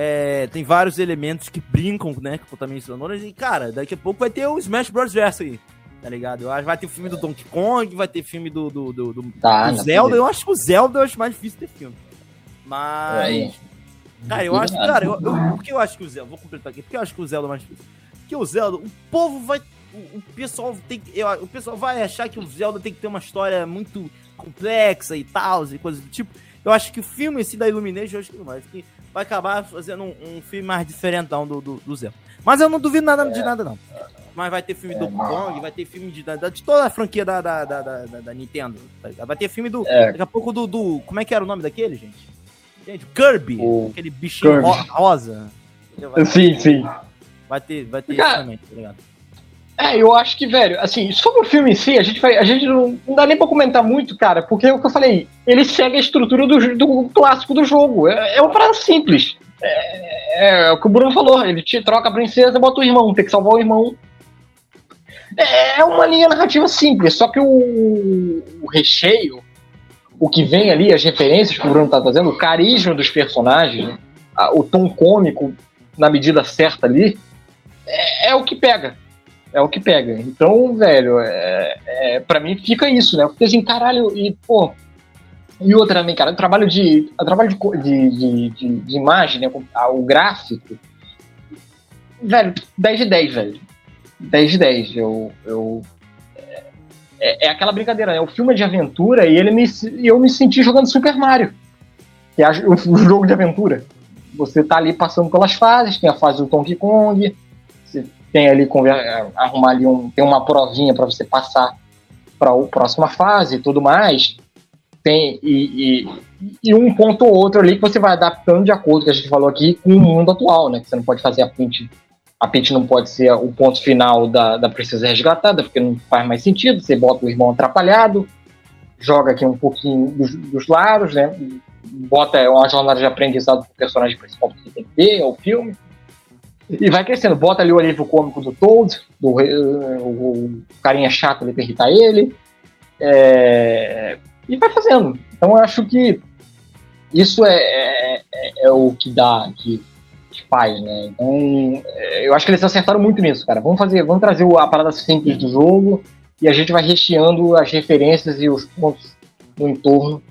é, tem vários elementos que brincam, né, com também sonoras. E, cara, daqui a pouco vai ter o Smash Bros. Verso aí. Tá ligado? Eu acho que vai ter o filme do Donkey Kong, vai ter filme do, do, do, do, tá, do Zelda. Eu acho que o Zelda eu acho mais difícil ter filme. Mas. É. Cara, eu acho que, cara, eu, eu, por que eu acho que o Zelda. Vou completar aqui. Por que eu acho que o Zelda é mais difícil? Porque o Zelda, o povo vai. O, o pessoal tem eu, O pessoal vai achar que o Zelda tem que ter uma história muito complexa e tal, e coisas do tipo. Eu acho que o filme esse da Illumination, eu acho que não vai. Que vai acabar fazendo um, um filme mais diferentão do, do, do Zelda. Mas eu não duvido nada de nada, não. Mas vai ter filme do Kong, vai ter filme de, de toda a franquia da, da, da, da, da Nintendo. Tá vai ter filme do. É. Daqui a pouco do, do. Como é que era o nome daquele, gente? Gente, Kirby. O aquele bichinho Kirby. rosa. Vai sim, sim. Vai ter, vai ter Cara, isso também, tá ligado? É, eu acho que, velho, assim, sobre o filme em si, a gente, vai, a gente não, não dá nem pra comentar muito, cara, porque é o que eu falei, ele segue a estrutura do, do clássico do jogo. É, é uma parada simples. É, é, é, o que o Bruno falou, ele te troca a princesa, bota o irmão, tem que salvar o irmão. É, é uma linha narrativa simples, só que o, o recheio, o que vem ali, as referências que o Bruno tá trazendo, o carisma dos personagens, o tom cômico na medida certa ali, é, é o que pega é o que pega. Então, velho, é, é, pra mim fica isso, né? Porque assim, caralho, e, pô. E outra também, cara, o trabalho de. O trabalho de, de, de, de imagem, né? O gráfico. Velho, 10 de 10, velho. 10 de 10. Eu. eu é, é aquela brincadeira, né? O filme é de aventura e ele me, eu me senti jogando Super Mario. Que é [LAUGHS] o jogo de aventura. Você tá ali passando pelas fases, tem a fase do Donkey Kong, tem ali arrumar ali um, tem uma provinha para você passar para a próxima fase e tudo mais. Tem e, e, e, um ponto ou outro ali que você vai adaptando de acordo que a gente falou aqui com o mundo atual, né? Que você não pode fazer a pinte a pinte não pode ser o ponto final da, da resgatada, porque não faz mais sentido. Você bota o irmão atrapalhado, joga aqui um pouquinho dos, dos lados, né? Bota uma jornada de aprendizado pro personagem principal que tem que ter, é o filme. E vai crescendo. Bota ali o alívio cômico do Toad, do, o, carinha chato ali pra irritar ele. É, e vai fazendo. Então eu acho que isso é, é, é, é o que dá, que, que, faz, né? Então é, eu acho que eles acertaram muito nisso, cara. Vamos fazer, vamos trazer a parada simples do jogo e a gente vai recheando as referências e os pontos no entorno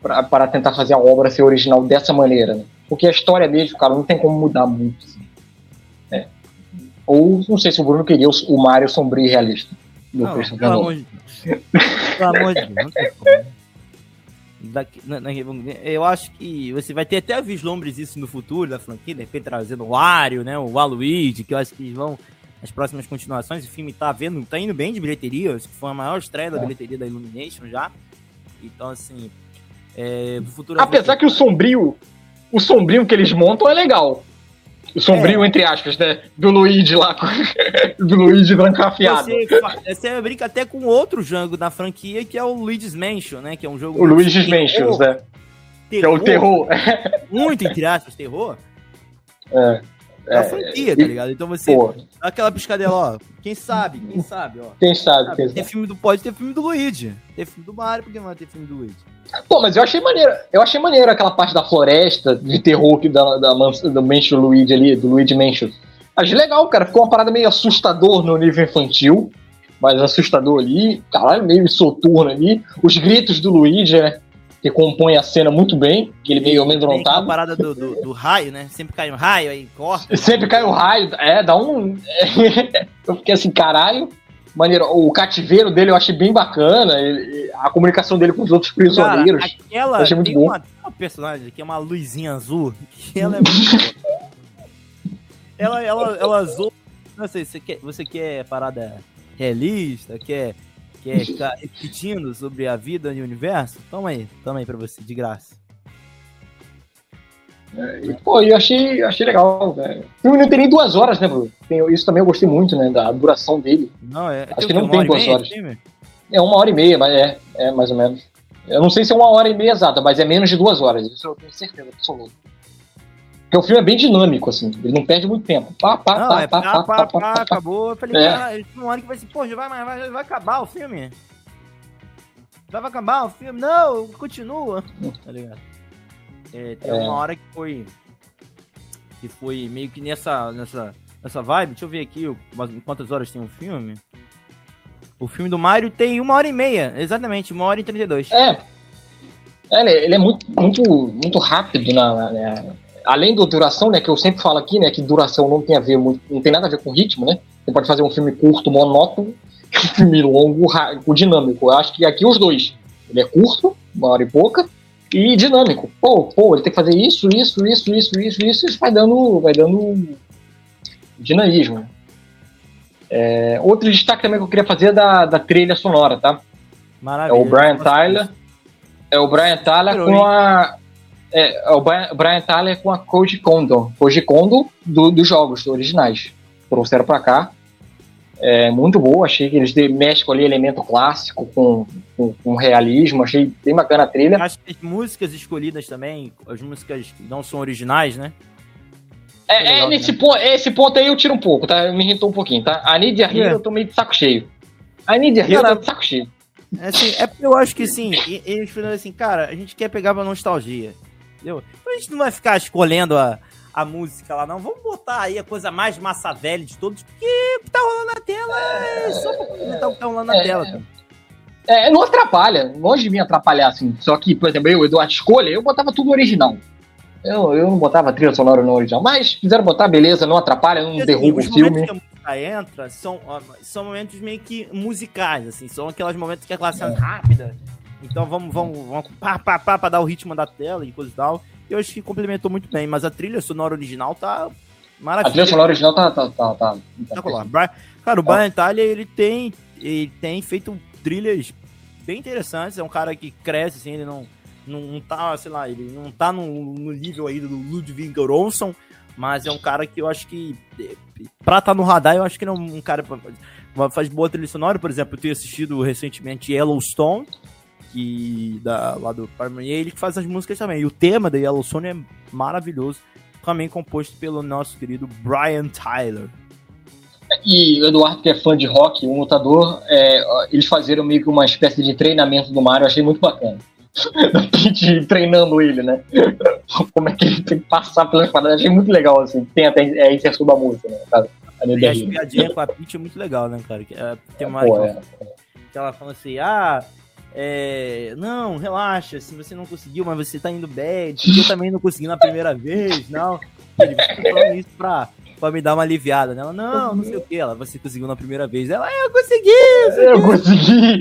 para tentar fazer a obra ser original dessa maneira, né? Porque a história dele, cara, não tem como mudar muito. Assim. Ou não sei se o Bruno queria o, Mario sombrio e realista. Do não, pelo amor de Deus. pelo amor de Deus, como. Daqui, na, na, eu acho que você vai ter até vislumbres isso no futuro da franquia, de repente trazendo o Wario, né, o Waluigi, que eu acho que vão as próximas continuações, o filme tá vendo, tá indo bem de bilheteria, acho que foi a maior estreia da é. bilheteria da Illumination já. Então assim, é, futuro Apesar que o sombrio, o sombrio que eles montam é legal. Sombrio, é. entre aspas, né? Do Luigi lá, [LAUGHS] do Luigi trancafiado. Você, você brinca até com outro jogo da franquia, que é o Luigi's Mansion, né? Que é um jogo... O Luigi's Mansion, né? Terror, que é o terror. muito, entre aspas, terror. É. É, a franquia, tá ligado? Então você pô. dá aquela piscadela, ó. Quem sabe, quem sabe, ó. Quem sabe, sabe? Tem filme do. Pode ter filme do Luigi. Tem filme do Mario, porque não vai ter filme do Luigi. Pô, mas eu achei maneiro. Eu achei maneiro aquela parte da floresta de terror que da, da, do Mansion Luigi ali, do Luigi Mansion. Achei legal, cara. Ficou uma parada meio assustador no nível infantil. Mas assustador ali. Caralho, meio soturno ali. Os gritos do Luigi, né? Que compõe a cena muito bem, que ele meio amedrontado. A parada do, do, do, raio, né? Sempre cai um raio, aí corta. [LAUGHS] Sempre cai um raio, é, dá um. [LAUGHS] eu fiquei assim, caralho. Maneiro, o cativeiro dele eu achei bem bacana, ele, a comunicação dele com os outros prisioneiros. Cara, aquela, eu achei muito bom. Uma, uma personagem que é uma luzinha azul, que ela é muito ela, ela, ela azul. Não sei, você quer, você quer parada realista, quer quer ficar repetindo sobre a vida e o universo? Toma aí, toma aí pra você, de graça. É, pô, eu achei, achei legal, velho. O filme não tem nem duas horas, né, Bruno? Tem, isso também eu gostei muito, né, da duração dele. Não, é. Acho que não tem duas horas. É uma hora e meia, mas é, é mais ou menos. Eu não sei se é uma hora e meia exata, mas é menos de duas horas. Isso eu tenho certeza absoluta. Porque o filme é bem dinâmico, assim, ele não perde muito tempo. Pá, pá, não, pá, é pá, pá, pá, pá, pá, acabou. Eu falei, é. cara, uma hora que vai assim, pô, já vai, vai, vai acabar o filme. Já vai acabar o filme? Não, continua. [LAUGHS] Tá ligado? É, tem é. uma hora que foi. Que foi meio que nessa, nessa, nessa vibe. Deixa eu ver aqui quantas horas tem o um filme. O filme do Mario tem uma hora e meia, exatamente, uma hora e trinta e dois. É. é ele é muito, muito, muito rápido na, na, além da duração, né, que eu sempre falo aqui, né, que duração não tem a ver muito, não tem nada a ver com ritmo, né? Você pode fazer um filme curto, monótono, [LAUGHS] um filme longo, dinâmico. Eu acho que aqui os dois. Ele é curto, uma hora e pouca, e dinâmico. Pô, pô, ele tem que fazer isso, isso, isso, isso, isso, isso, isso vai dando, vai dando dinamismo. É, outro destaque também que eu queria fazer é da, da trilha sonora, tá? Maravilha. É o Brian Tyler. É o Brian Tyler com a É, o Brian, Tyler com a Koji Kondo. Koji Kondo do, dos jogos originais. Trouxeram pra cá. É muito boa, achei que eles mexem ali elemento clássico com, com, com, realismo, achei bem bacana a trilha. Acho que as músicas escolhidas também, as músicas que não são originais, né? É, é legal, nesse né? ponto, esse ponto aí eu tiro um pouco, tá? Me irritou um pouquinho, tá? A Nidia Hero é. eu tô meio de saco cheio. A Nidia Hero tá de saco cheio. É, assim, é eu acho que sim, eles falam assim, cara, a gente quer pegar uma nostalgia. Entendeu? Então a gente não vai ficar escolhendo a, a música lá, não. Vamos botar aí a coisa mais massa velha de todos, porque o que tá rolando na tela é só pra comentar o que tá rolando na é, tela, cara. É, não atrapalha, longe de mim atrapalhar, assim. Só que, por exemplo, eu, Eduardo Escolha, eu botava tudo original. Eu, eu não botava trilha sonora no original, mas quiseram botar, beleza, não atrapalha, não derruba o filme. Que a música entra são, são momentos meio que musicais, assim, são aqueles momentos que a classe é rápida. Então vamos, vamos, vamos pá, pá, pá, pra dar o ritmo da tela e coisa e tal eu acho que complementou muito bem, mas a trilha sonora original tá maravilhosa. A trilha sonora original tá. tá, tá, tá, tá cara, o Brian Tyler, ele tem, ele tem feito trilhas bem interessantes. É um cara que cresce, assim, ele não, não, não tá, sei lá, ele não tá no, no nível aí do Ludwig Göransson, mas é um cara que eu acho que, pra estar tá no radar, eu acho que não é um cara faz boa trilha sonora. Por exemplo, eu tenho assistido recentemente Yellowstone, que da, lá do Paramount, e é ele que faz as músicas também. E o tema da Yellowstone é maravilhoso, também composto pelo nosso querido Brian Tyler. E o Eduardo, que é fã de rock, um lutador, é, eles fizeram meio que uma espécie de treinamento do Mario, eu achei muito bacana. [LAUGHS] da Peach treinando ele, né? [LAUGHS] Como é que ele tem que passar pelas paradas, achei muito legal, assim. Tem até a inserção da música, né? Cara? E a piadinha com a Peach é muito legal, né, cara? É, tem uma Pô, é. que ela fala assim, ah, é, não, relaxa, se você não conseguiu, mas você tá indo bem, eu também não consegui na primeira vez, não. Ele falando isso pra, pra me dar uma aliviada. Né? Ela, não, não sei o que. Ela, você conseguiu na primeira vez. Ela, eu consegui! Eu consegui!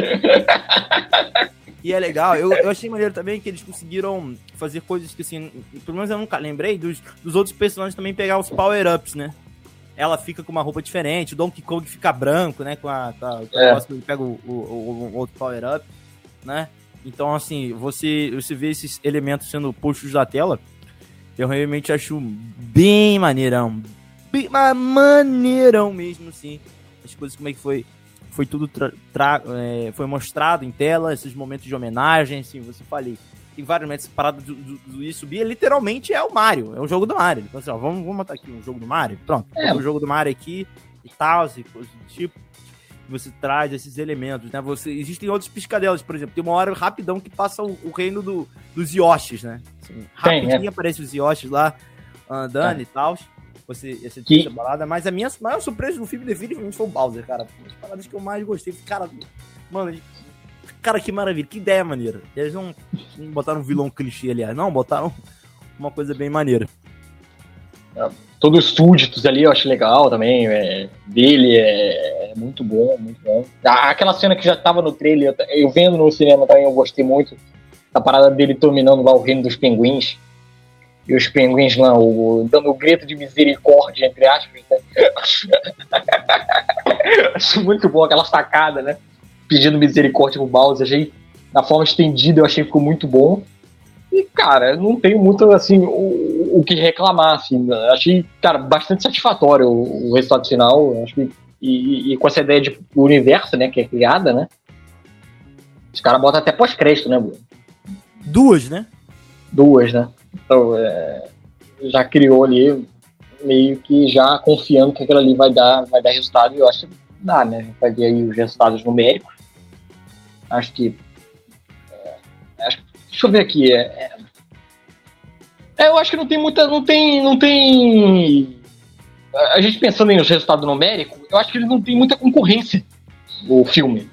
E é legal, eu, eu achei maneiro também que eles conseguiram fazer coisas que, assim, pelo menos eu nunca lembrei dos, dos outros personagens também pegar os power-ups, né? Ela fica com uma roupa diferente, o Donkey Kong fica branco, né? Com a. Com a, com é. ele pega o, o, o, o outro power-up né? Então, assim, você, você vê esses elementos sendo postos na tela, eu realmente acho bem maneirão. Bem maneirão mesmo, sim. As coisas, como é que foi. Foi tudo é, foi mostrado em tela, esses momentos de homenagem, assim, você falei. Tem vários momentos separados do, do, do subir, literalmente é o Mario, é o jogo do Mario. Então, assim, ó, vamos, vamos botar aqui um jogo do Mario? Pronto, é. o jogo do Mario aqui e tal, e do tipo você traz esses elementos, né? Você, existem outros piscadelas, por exemplo, tem uma hora rapidão que passa o, o reino do, dos Yoshis, né? Assim, rapidinho é. aparece os Yoshis lá andando é. e tal. Você, essa que... balada, mas a minha maior surpresa no filme definitivamente foi o Bowser, cara. Uma das paradas que eu mais gostei. Cara, mano, cara, que maravilha, que ideia maneira. Eles não, não botaram um vilão clichê, aliás, não, botaram uma coisa bem maneira. É todos os súditos ali eu acho legal também. É, dele é, muito bom, muito bom. Aquela cena que já tava no trailer, eu, vendo no cinema também, eu gostei muito da parada dele dominando lá o reino dos pinguins. E os pinguins lá, o, dando o grito de misericórdia, entre aspas. Né? acho [LAUGHS] muito bom aquela sacada, né? Pedindo misericórdia pro Bowser. Achei, da forma estendida, eu achei que ficou muito bom. E, cara, não tenho muito, assim, o, o que reclamar, assim. Achei, cara, bastante satisfatório o, o resultado final. Acho que, e, e, com essa ideia de universo, né, que é criada, né? Os caras botam até pós-crédito, né, Bruno? Duas, né? Duas, né? Então, é, já criou ali, meio que já confiando que aquilo ali vai dar, vai dar resultado. E eu acho que dá, né? Vai ver aí os resultados numéricos. Acho que Deixa eu ver aqui. É, é, é, eu acho que não tem muita. Não tem. Não tem. A gente pensando em resultado numérico, eu acho que ele não tem muita concorrência, o filme.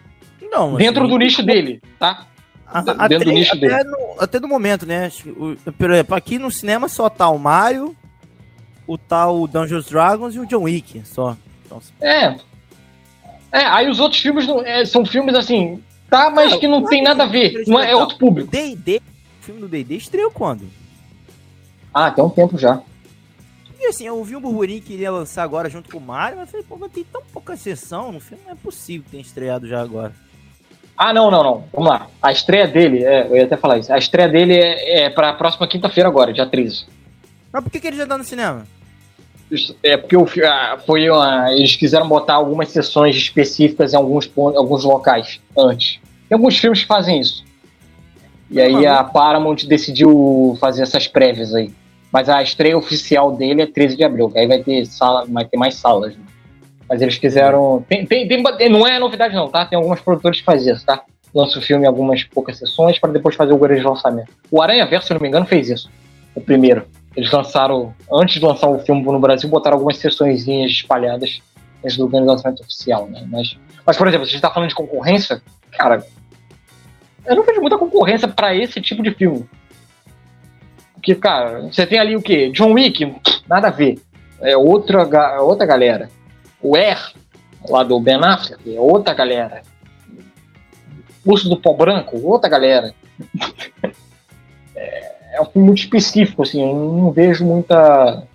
Não, Dentro assim, do nicho dele, tá? A, Dentro até, do nicho até dele. No, até no momento, né? Por exemplo, aqui no cinema só tá o Mario, o tal Dungeons Dragons e o John Wick, só. Então, é. É, aí os outros filmes não, é, são filmes assim, Tá, mas não, que não tem nada a ver. Não é, é outro público. D&D, o filme do D&D estreou quando? Ah, tem um tempo já. E assim, eu vi um burburinho que iria lançar agora junto com o Mario, mas eu falei, pô, mas tem tão pouca sessão no filme, não é possível que tenha estreado já agora. Ah, não, não, não. Vamos lá. A estreia dele, é, eu ia até falar isso. A estreia dele é, é pra próxima quinta-feira agora, dia 13. Mas por que, que ele já tá no cinema? É porque o, foi uma, eles quiseram botar algumas sessões específicas em alguns, pontos, alguns locais antes. Tem alguns filmes que fazem isso. E aí a Paramount decidiu fazer essas prévias aí. Mas a estreia oficial dele é 13 de abril. Aí vai ter sala, vai ter mais salas. Né? Mas eles quiseram. Tem, tem, tem, não é novidade, não, tá? Tem alguns produtores que fazem isso, tá? Lança o filme em algumas poucas sessões para depois fazer o grande lançamento. O Aranha Verso, se não me engano, fez isso. O primeiro. Eles lançaram, antes de lançar o filme no Brasil, botaram algumas sessões espalhadas antes do grande lançamento oficial, né? Mas, mas, por exemplo, se a gente tá falando de concorrência, cara, eu não vejo muita concorrência para esse tipo de filme. Porque, cara, você tem ali o quê? John Wick, nada a ver. É outra, outra galera. O Air, lá do Ben Affleck, é outra galera. Urso do Pó Branco, outra galera. [LAUGHS] é, é um filme muito específico, assim, eu não vejo muita.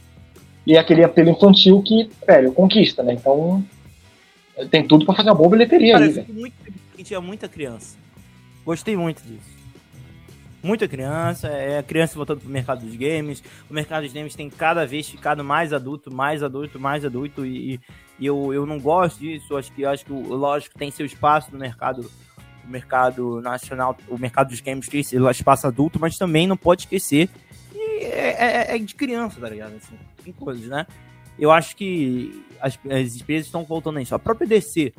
E é aquele apelo infantil que, velho, conquista, né? Então, tem tudo para fazer uma boa bilheteria Cara, aí. Muito, tinha muita criança. Gostei muito disso. Muita criança, é a criança voltando pro mercado dos games. O mercado dos games tem cada vez ficado mais adulto, mais adulto, mais adulto. E, e eu, eu não gosto disso. Acho que acho que lógico tem seu espaço no mercado o mercado nacional, o mercado dos games tem seu espaço adulto, mas também não pode esquecer que é, é, é de criança, tá ligado? Assim, tem coisas, né? Eu acho que as, as empresas estão voltando a isso. A própria DC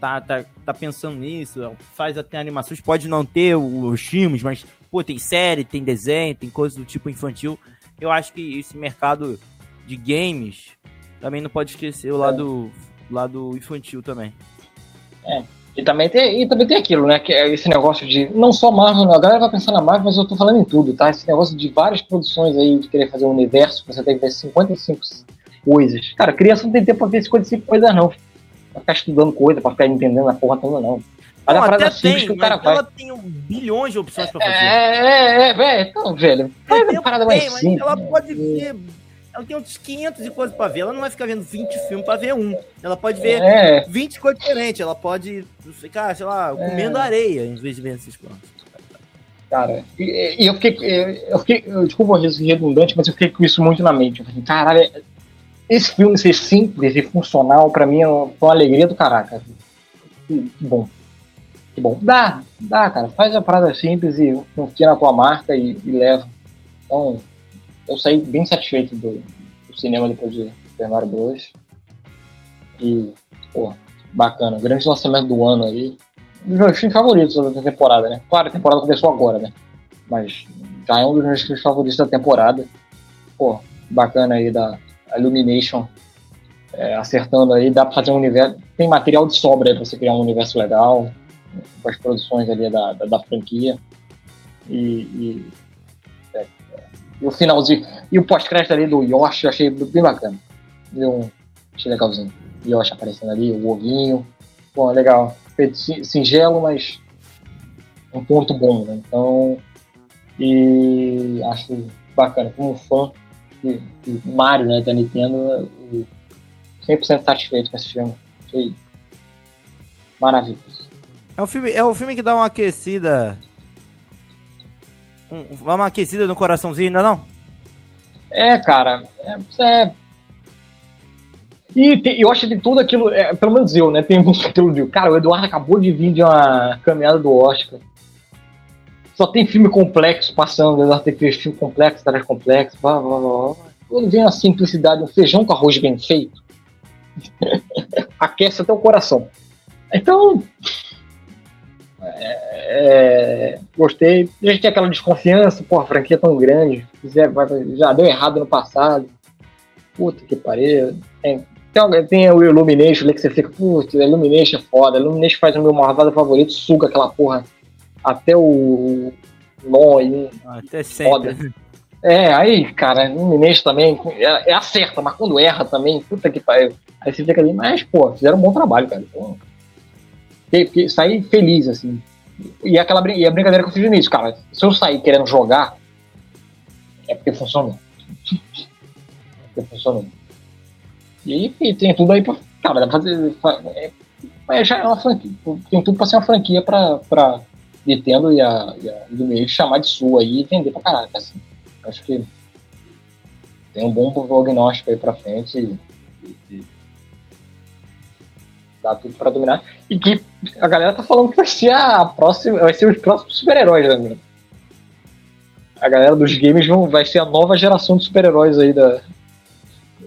tá, tá, tá pensando nisso, faz até animações, pode não ter os filmes, mas, pô, tem série, tem desenho, tem coisas do tipo infantil. Eu acho que esse mercado de games também não pode esquecer o lado, é. lado infantil também. É. E também, tem, e também tem aquilo, né? Que é esse negócio de. Não só Marvel, a galera vai pensar na Marvel, mas eu tô falando em tudo, tá? Esse negócio de várias produções aí, de querer fazer um universo, você tem que ver 55 coisas. Cara, criança não tem tempo pra ver 55 coisas, não pra ficar estudando coisa, pra ficar entendendo a porra toda, não. Olha a frase simples tem, que o cara faz. Ela tem um bilhões de opções pra fazer. É, é, é, velho. Então, velho, faz uma parada mais simples. Ela né? pode ver. Ela tem uns 500 de coisas pra ver. Ela não vai ficar vendo 20 filmes pra ver um. Ela pode ver é. 20 coisas diferentes. Ela pode ficar, sei lá, comendo é. areia em vez de ver esses planos. Cara, e, e, eu fiquei. Eu fiquei. Eu, desculpa redundante, mas eu fiquei com isso muito na mente. Eu falei, caralho, esse filme ser simples e funcional, para mim, é uma, alegria do caraca. Que, bom. Que bom. Dá, dá, cara. Faz a parada simples e confia na tua marca e, e leva. Então, eu saí bem satisfeito do, do cinema depois de Super Mario Bros. E, pô, bacana. Grande lançamento do ano aí. Um dos meus filmes favoritos da temporada, né? Claro, a temporada começou agora, né? Mas já é um dos meus filmes favoritos da temporada. Pô, bacana aí da, Illumination é, acertando aí, dá para fazer um universo. Tem material de sobra aí para você criar um universo legal, com as produções ali da, da, da franquia. E, e, é, e, o finalzinho. E o pós-crédito ali do Yoshi eu achei bem bacana. Deu achei legalzinho. Yoshi aparecendo ali, o ovinho. Pô, legal. Feito singelo, mas um ponto bom, né? Então. E acho bacana. Como fã, que, que Mario, né, da Nintendo, 100% satisfeito com esse filme. Foi maravilhoso. É um filme, é um filme que dá uma aquecida. Um, uma aquecida no coraçãozinho, ainda não? É, cara. É, é... E tem, eu acho que tudo aquilo, é, pelo menos eu, né? Tem muito aquilo de. Cara, o Eduardo acabou de vir de uma caminhada do Oscar só tem filme complexo passando, né? tem filme complexo, atrás complexo, blá, blá, blá. Quando vem a simplicidade, um feijão com arroz bem feito, [LAUGHS] aquece até o coração. Então, é, é, gostei. A gente tem aquela desconfiança, pô, a franquia é tão grande, já deu errado no passado. Puta que pariu. Tem, tem, tem o Illumination ali que você fica, putz, Illumination é foda. Illumination faz o meu Marvada favorito, suga aquela porra até o nó aí. Até sempre. É, aí, cara, Mineiro também é, é, acerta, mas quando erra também, puta que pariu. Aí você fica ali, mas, pô, fizeram um bom trabalho, cara. Então, saí feliz, assim. E, aquela, e a brincadeira que eu fiz início, cara, se eu sair querendo jogar, é porque funcionou. é porque funcionou. E, e tem tudo aí pra. Cara, dá pra fazer. É, Mas já é uma franquia. Tem tudo pra ser uma franquia pra, pra Nintendo e a, e a meio chamar de sua aí e vender pra caraca. Assim. Acho que tem um bom prognóstico aí pra frente e, e, dá tudo pra dominar. E que a galera tá falando que vai ser a próxima. Vai ser os próximos super-heróis, né, A galera dos games vão, vai ser a nova geração de super-heróis aí da,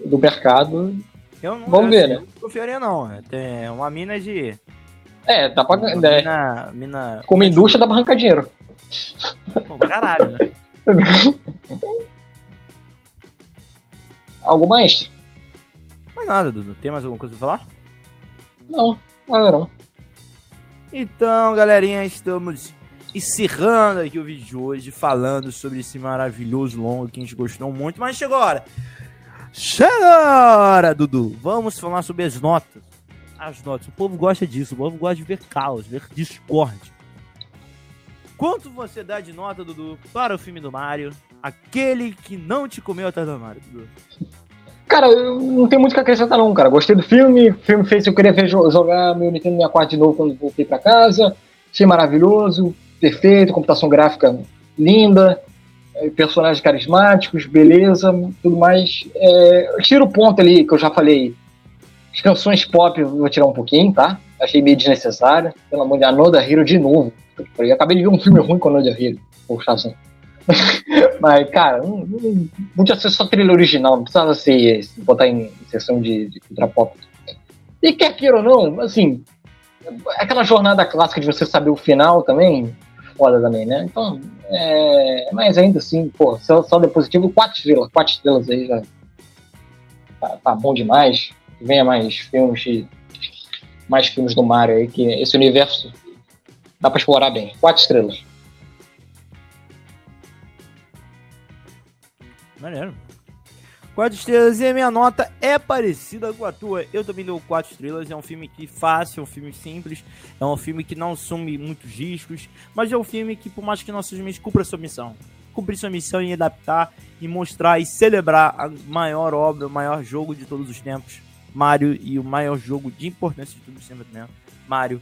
do mercado. Eu não, Vamos ver, né? Não confiaria, não. Tem uma mina de. É, dá pra. Uma É, mina, mina. como indústria dá pra arrancar dinheiro. Pô, caralho, né? [LAUGHS] Algo mais? Mais nada, Dudu. Tem mais alguma coisa pra falar? Não, nada não. Então, galerinha, estamos encerrando aqui o vídeo de hoje, falando sobre esse maravilhoso longo que a gente gostou muito, mas chegou a hora. Chega a hora, Dudu. Vamos falar sobre as notas. As notas. O povo gosta disso, o povo gosta de ver caos, ver discord. Quanto você dá de nota, Dudu, para o filme do Mario? Aquele que não te comeu atrás do Mario, Dudu. Cara, eu não tem muito o que acrescentar não, cara. Gostei do filme, o filme fez eu querer ver jo- jogar meu Nintendo 64 de novo quando voltei pra casa. Achei maravilhoso, perfeito, computação gráfica linda, eh, personagens carismáticos, beleza, tudo mais. É, tiro o ponto ali que eu já falei. As canções pop eu vou tirar um pouquinho, tá? Achei meio desnecessário. Pelo amor de Anoda Hero de novo. Eu acabei de ver um filme ruim com Anoda Hero. Poxa, assim. [LAUGHS] Mas, cara, não, não, podia ser só trilha original, não precisava ser botar em sessão de, de. E quer queira ou não, assim, aquela jornada clássica de você saber o final também, foda também, né? Então, é, mas ainda assim, pô, só, só positivo, quatro estrelas, quatro estrelas aí já tá, tá bom demais. Venha mais filmes, mais filmes do Mario aí, que esse universo dá pra explorar bem. Quatro estrelas. Maneiro. Quatro estrelas e a minha nota é parecida com a tua. Eu também dou quatro estrelas. É um filme que fácil, é um filme simples, é um filme que não assume muitos riscos, mas é um filme que, por mais que não seja cumpra sua missão. Cumprir sua missão em adaptar e mostrar e celebrar a maior obra, o maior jogo de todos os tempos, Mario, e o maior jogo de importância de todos os tempos também, Mario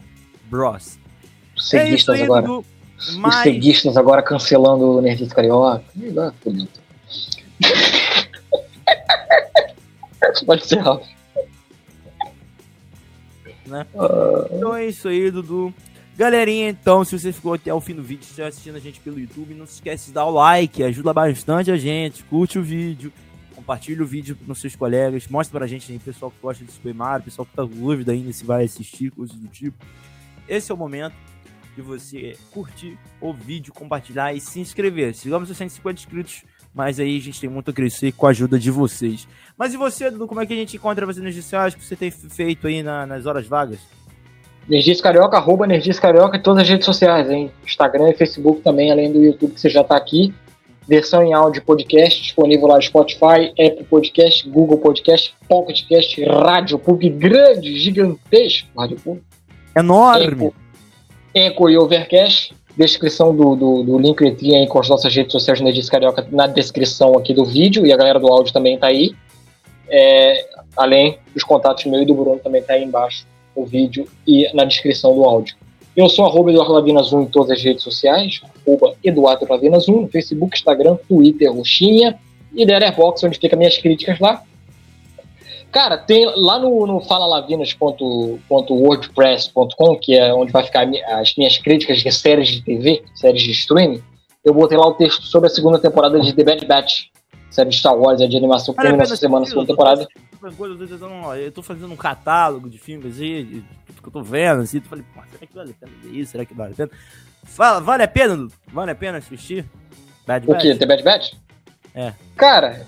Bros. É isso Ceguistas aí, agora. Dudu. Os Mas... ceguistas agora cancelando o Nerdista Carioca. Ih, dá, fodido. Pode ser rápido. Né? Ah, Então é isso aí, Dudu. Galerinha, então, se você ficou até o fim do vídeo, se estiver assistindo a gente pelo YouTube, não se esquece de dar o like, ajuda bastante a gente, curte o vídeo, compartilha o vídeo com seus colegas, mostra pra gente aí, pessoal que gosta de Super Mario, pessoal que tá com dúvida ainda se vai assistir, coisas do tipo. Esse é o momento de você curtir o vídeo, compartilhar e se inscrever. Chegamos a 150 inscritos, mas aí a gente tem muito a crescer com a ajuda de vocês. Mas e você, Dudu, como é que a gente encontra você nas redes sociais que você tem feito aí na- nas horas vagas? Nerdice Carioca, arroba Nerdice Carioca em todas as redes sociais, hein? Instagram e Facebook também, além do YouTube que você já tá aqui. Versão em áudio podcast, disponível lá no Spotify, Apple Podcast, Google Podcast, Pocket Cast, Rádio Pub grande, gigantesco, Rádio Pub. Enorme! Eco, Eco e Overcast. Descrição do, do, do Linktree aí com as nossas redes sociais Nerdice Carioca na descrição aqui do vídeo e a galera do áudio também tá aí. É, além dos contatos meu e do Bruno também tá aí embaixo no vídeo e na descrição do áudio. Eu sou arroba Eduardo Lavinas 1 em todas as redes sociais, arroba Eduardo Lavinas 1 no Facebook, Instagram, Twitter, Roxinha e Letterboxd, onde fica minhas críticas lá. Cara, tem lá no, no falalavinas.wordpress.com, que é onde vai ficar as minhas críticas de séries de TV, séries de streaming, eu botei lá o texto sobre a segunda temporada de The Bad Batch, série de Star Wars, é de animação que pena essa semana segunda temporada. eu tô fazendo um catálogo de filmes tudo que eu tô vendo, assim. Eu falei, será que vale a pena ver isso? Será que vale a pena? Fala, vale a pena? Vale a pena assistir? Bad O Batch? que? The Bad Batch? É. Cara,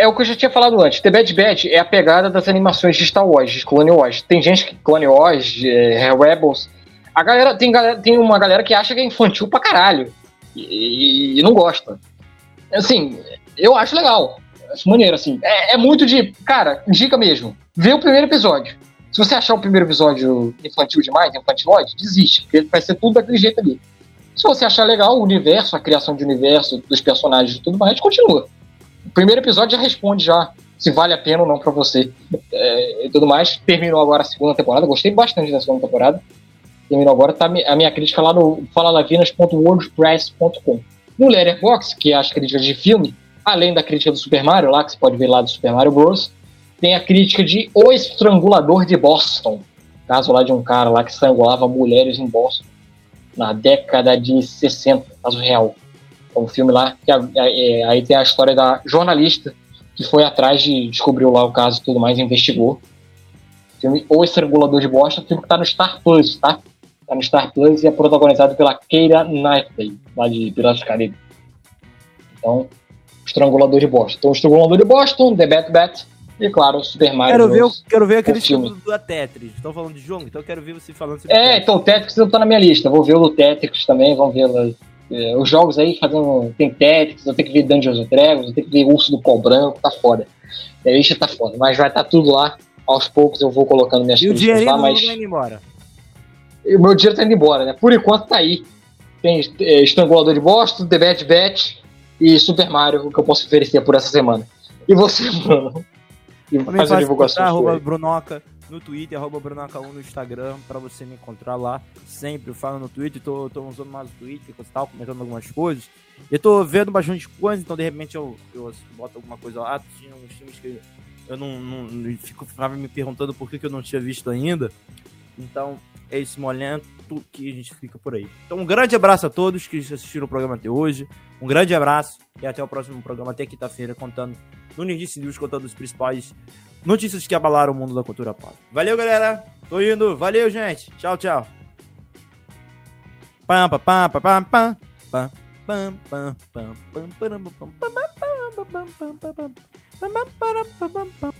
é o que eu já tinha falado antes. The Bad Batch é a pegada das animações de Star Wars, de Clone Wars. Tem gente que Clone Wars, é, Rebels. A galera tem, galera tem uma galera que acha que é infantil pra caralho. E, e não gosta. Assim, eu acho legal. Acho maneiro, assim. É, é muito de. Cara, dica mesmo. Vê o primeiro episódio. Se você achar o primeiro episódio infantil demais, infantilóide, desiste, porque vai ser tudo daquele jeito ali. Se você achar legal o universo, a criação de universo, dos personagens e tudo mais, continua. O primeiro episódio já responde já se vale a pena ou não para você é, e tudo mais. Terminou agora a segunda temporada, gostei bastante da segunda temporada. Terminou agora, tá a minha crítica lá no falalavinas.wordpress.com. No Letterboxd, que é as críticas de filme, além da crítica do Super Mario, lá que você pode ver lá do Super Mario Bros., tem a crítica de O Estrangulador de Boston. Caso lá de um cara lá que estrangulava mulheres em Boston na década de 60, caso real. É um filme lá que é, aí tem a história da jornalista que foi atrás de descobriu lá o caso e tudo mais, investigou. Filme O Estrangulador de Boston, filme que tá no Star Plus, tá? Tá no Star Plus e é protagonizado pela Keira Knightley, lá de Piratas do Caribe. Então, Estrangulador de Boston. Então, Estrangulador de Boston, The Bat Bat e, claro, o Super Mario Quero ver, quero ver aquele filme do, do Tetris. Estão falando de jogo, então eu quero ver você falando sobre É, então o Tetris não tá na minha lista. Vou ver o do Tetris também, vamos ver é, os jogos aí fazendo. Tem Tetris, eu tenho que ver Dungeons and Dragons, eu tenho que ver Urso do Pó Branco, tá foda. A lista tá foda, mas vai estar tá tudo lá. Aos poucos eu vou colocando minhas e críticas lá, mas. Tá indo embora. O meu dinheiro tá indo embora, né? Por enquanto tá aí. Tem é, Estrangulador de Boston, The Bad Bat e Super Mario, que eu posso oferecer por essa semana. E você, [LAUGHS] Bruno? E faz a divulgação. Arroba Brunoca no Twitter, arroba Brunoca1 no Instagram, pra você me encontrar lá. Sempre falo no Twitter, tô, tô usando mais o Twitter, tal, comentando algumas coisas. Eu tô vendo bastante coisa, então de repente eu, eu boto alguma coisa lá. Tinha uns filmes que eu não, não, não fico me perguntando por que, que eu não tinha visto ainda. Então, é esse momento que a gente fica por aí. Então, um grande abraço a todos que assistiram o programa até hoje. Um grande abraço e até o próximo programa, até quinta-feira, contando no Nindice News, contando os principais notícias que abalaram o mundo da cultura pop. Valeu, galera. Tô indo. Valeu, gente. Tchau, tchau. Pam, pam, pam, pam, pam, pam. Pam, pam, pam, pam, pam, pam, pam, pam, pam, pam, pam, pam, pam, pam, pam, pam, pam, pam,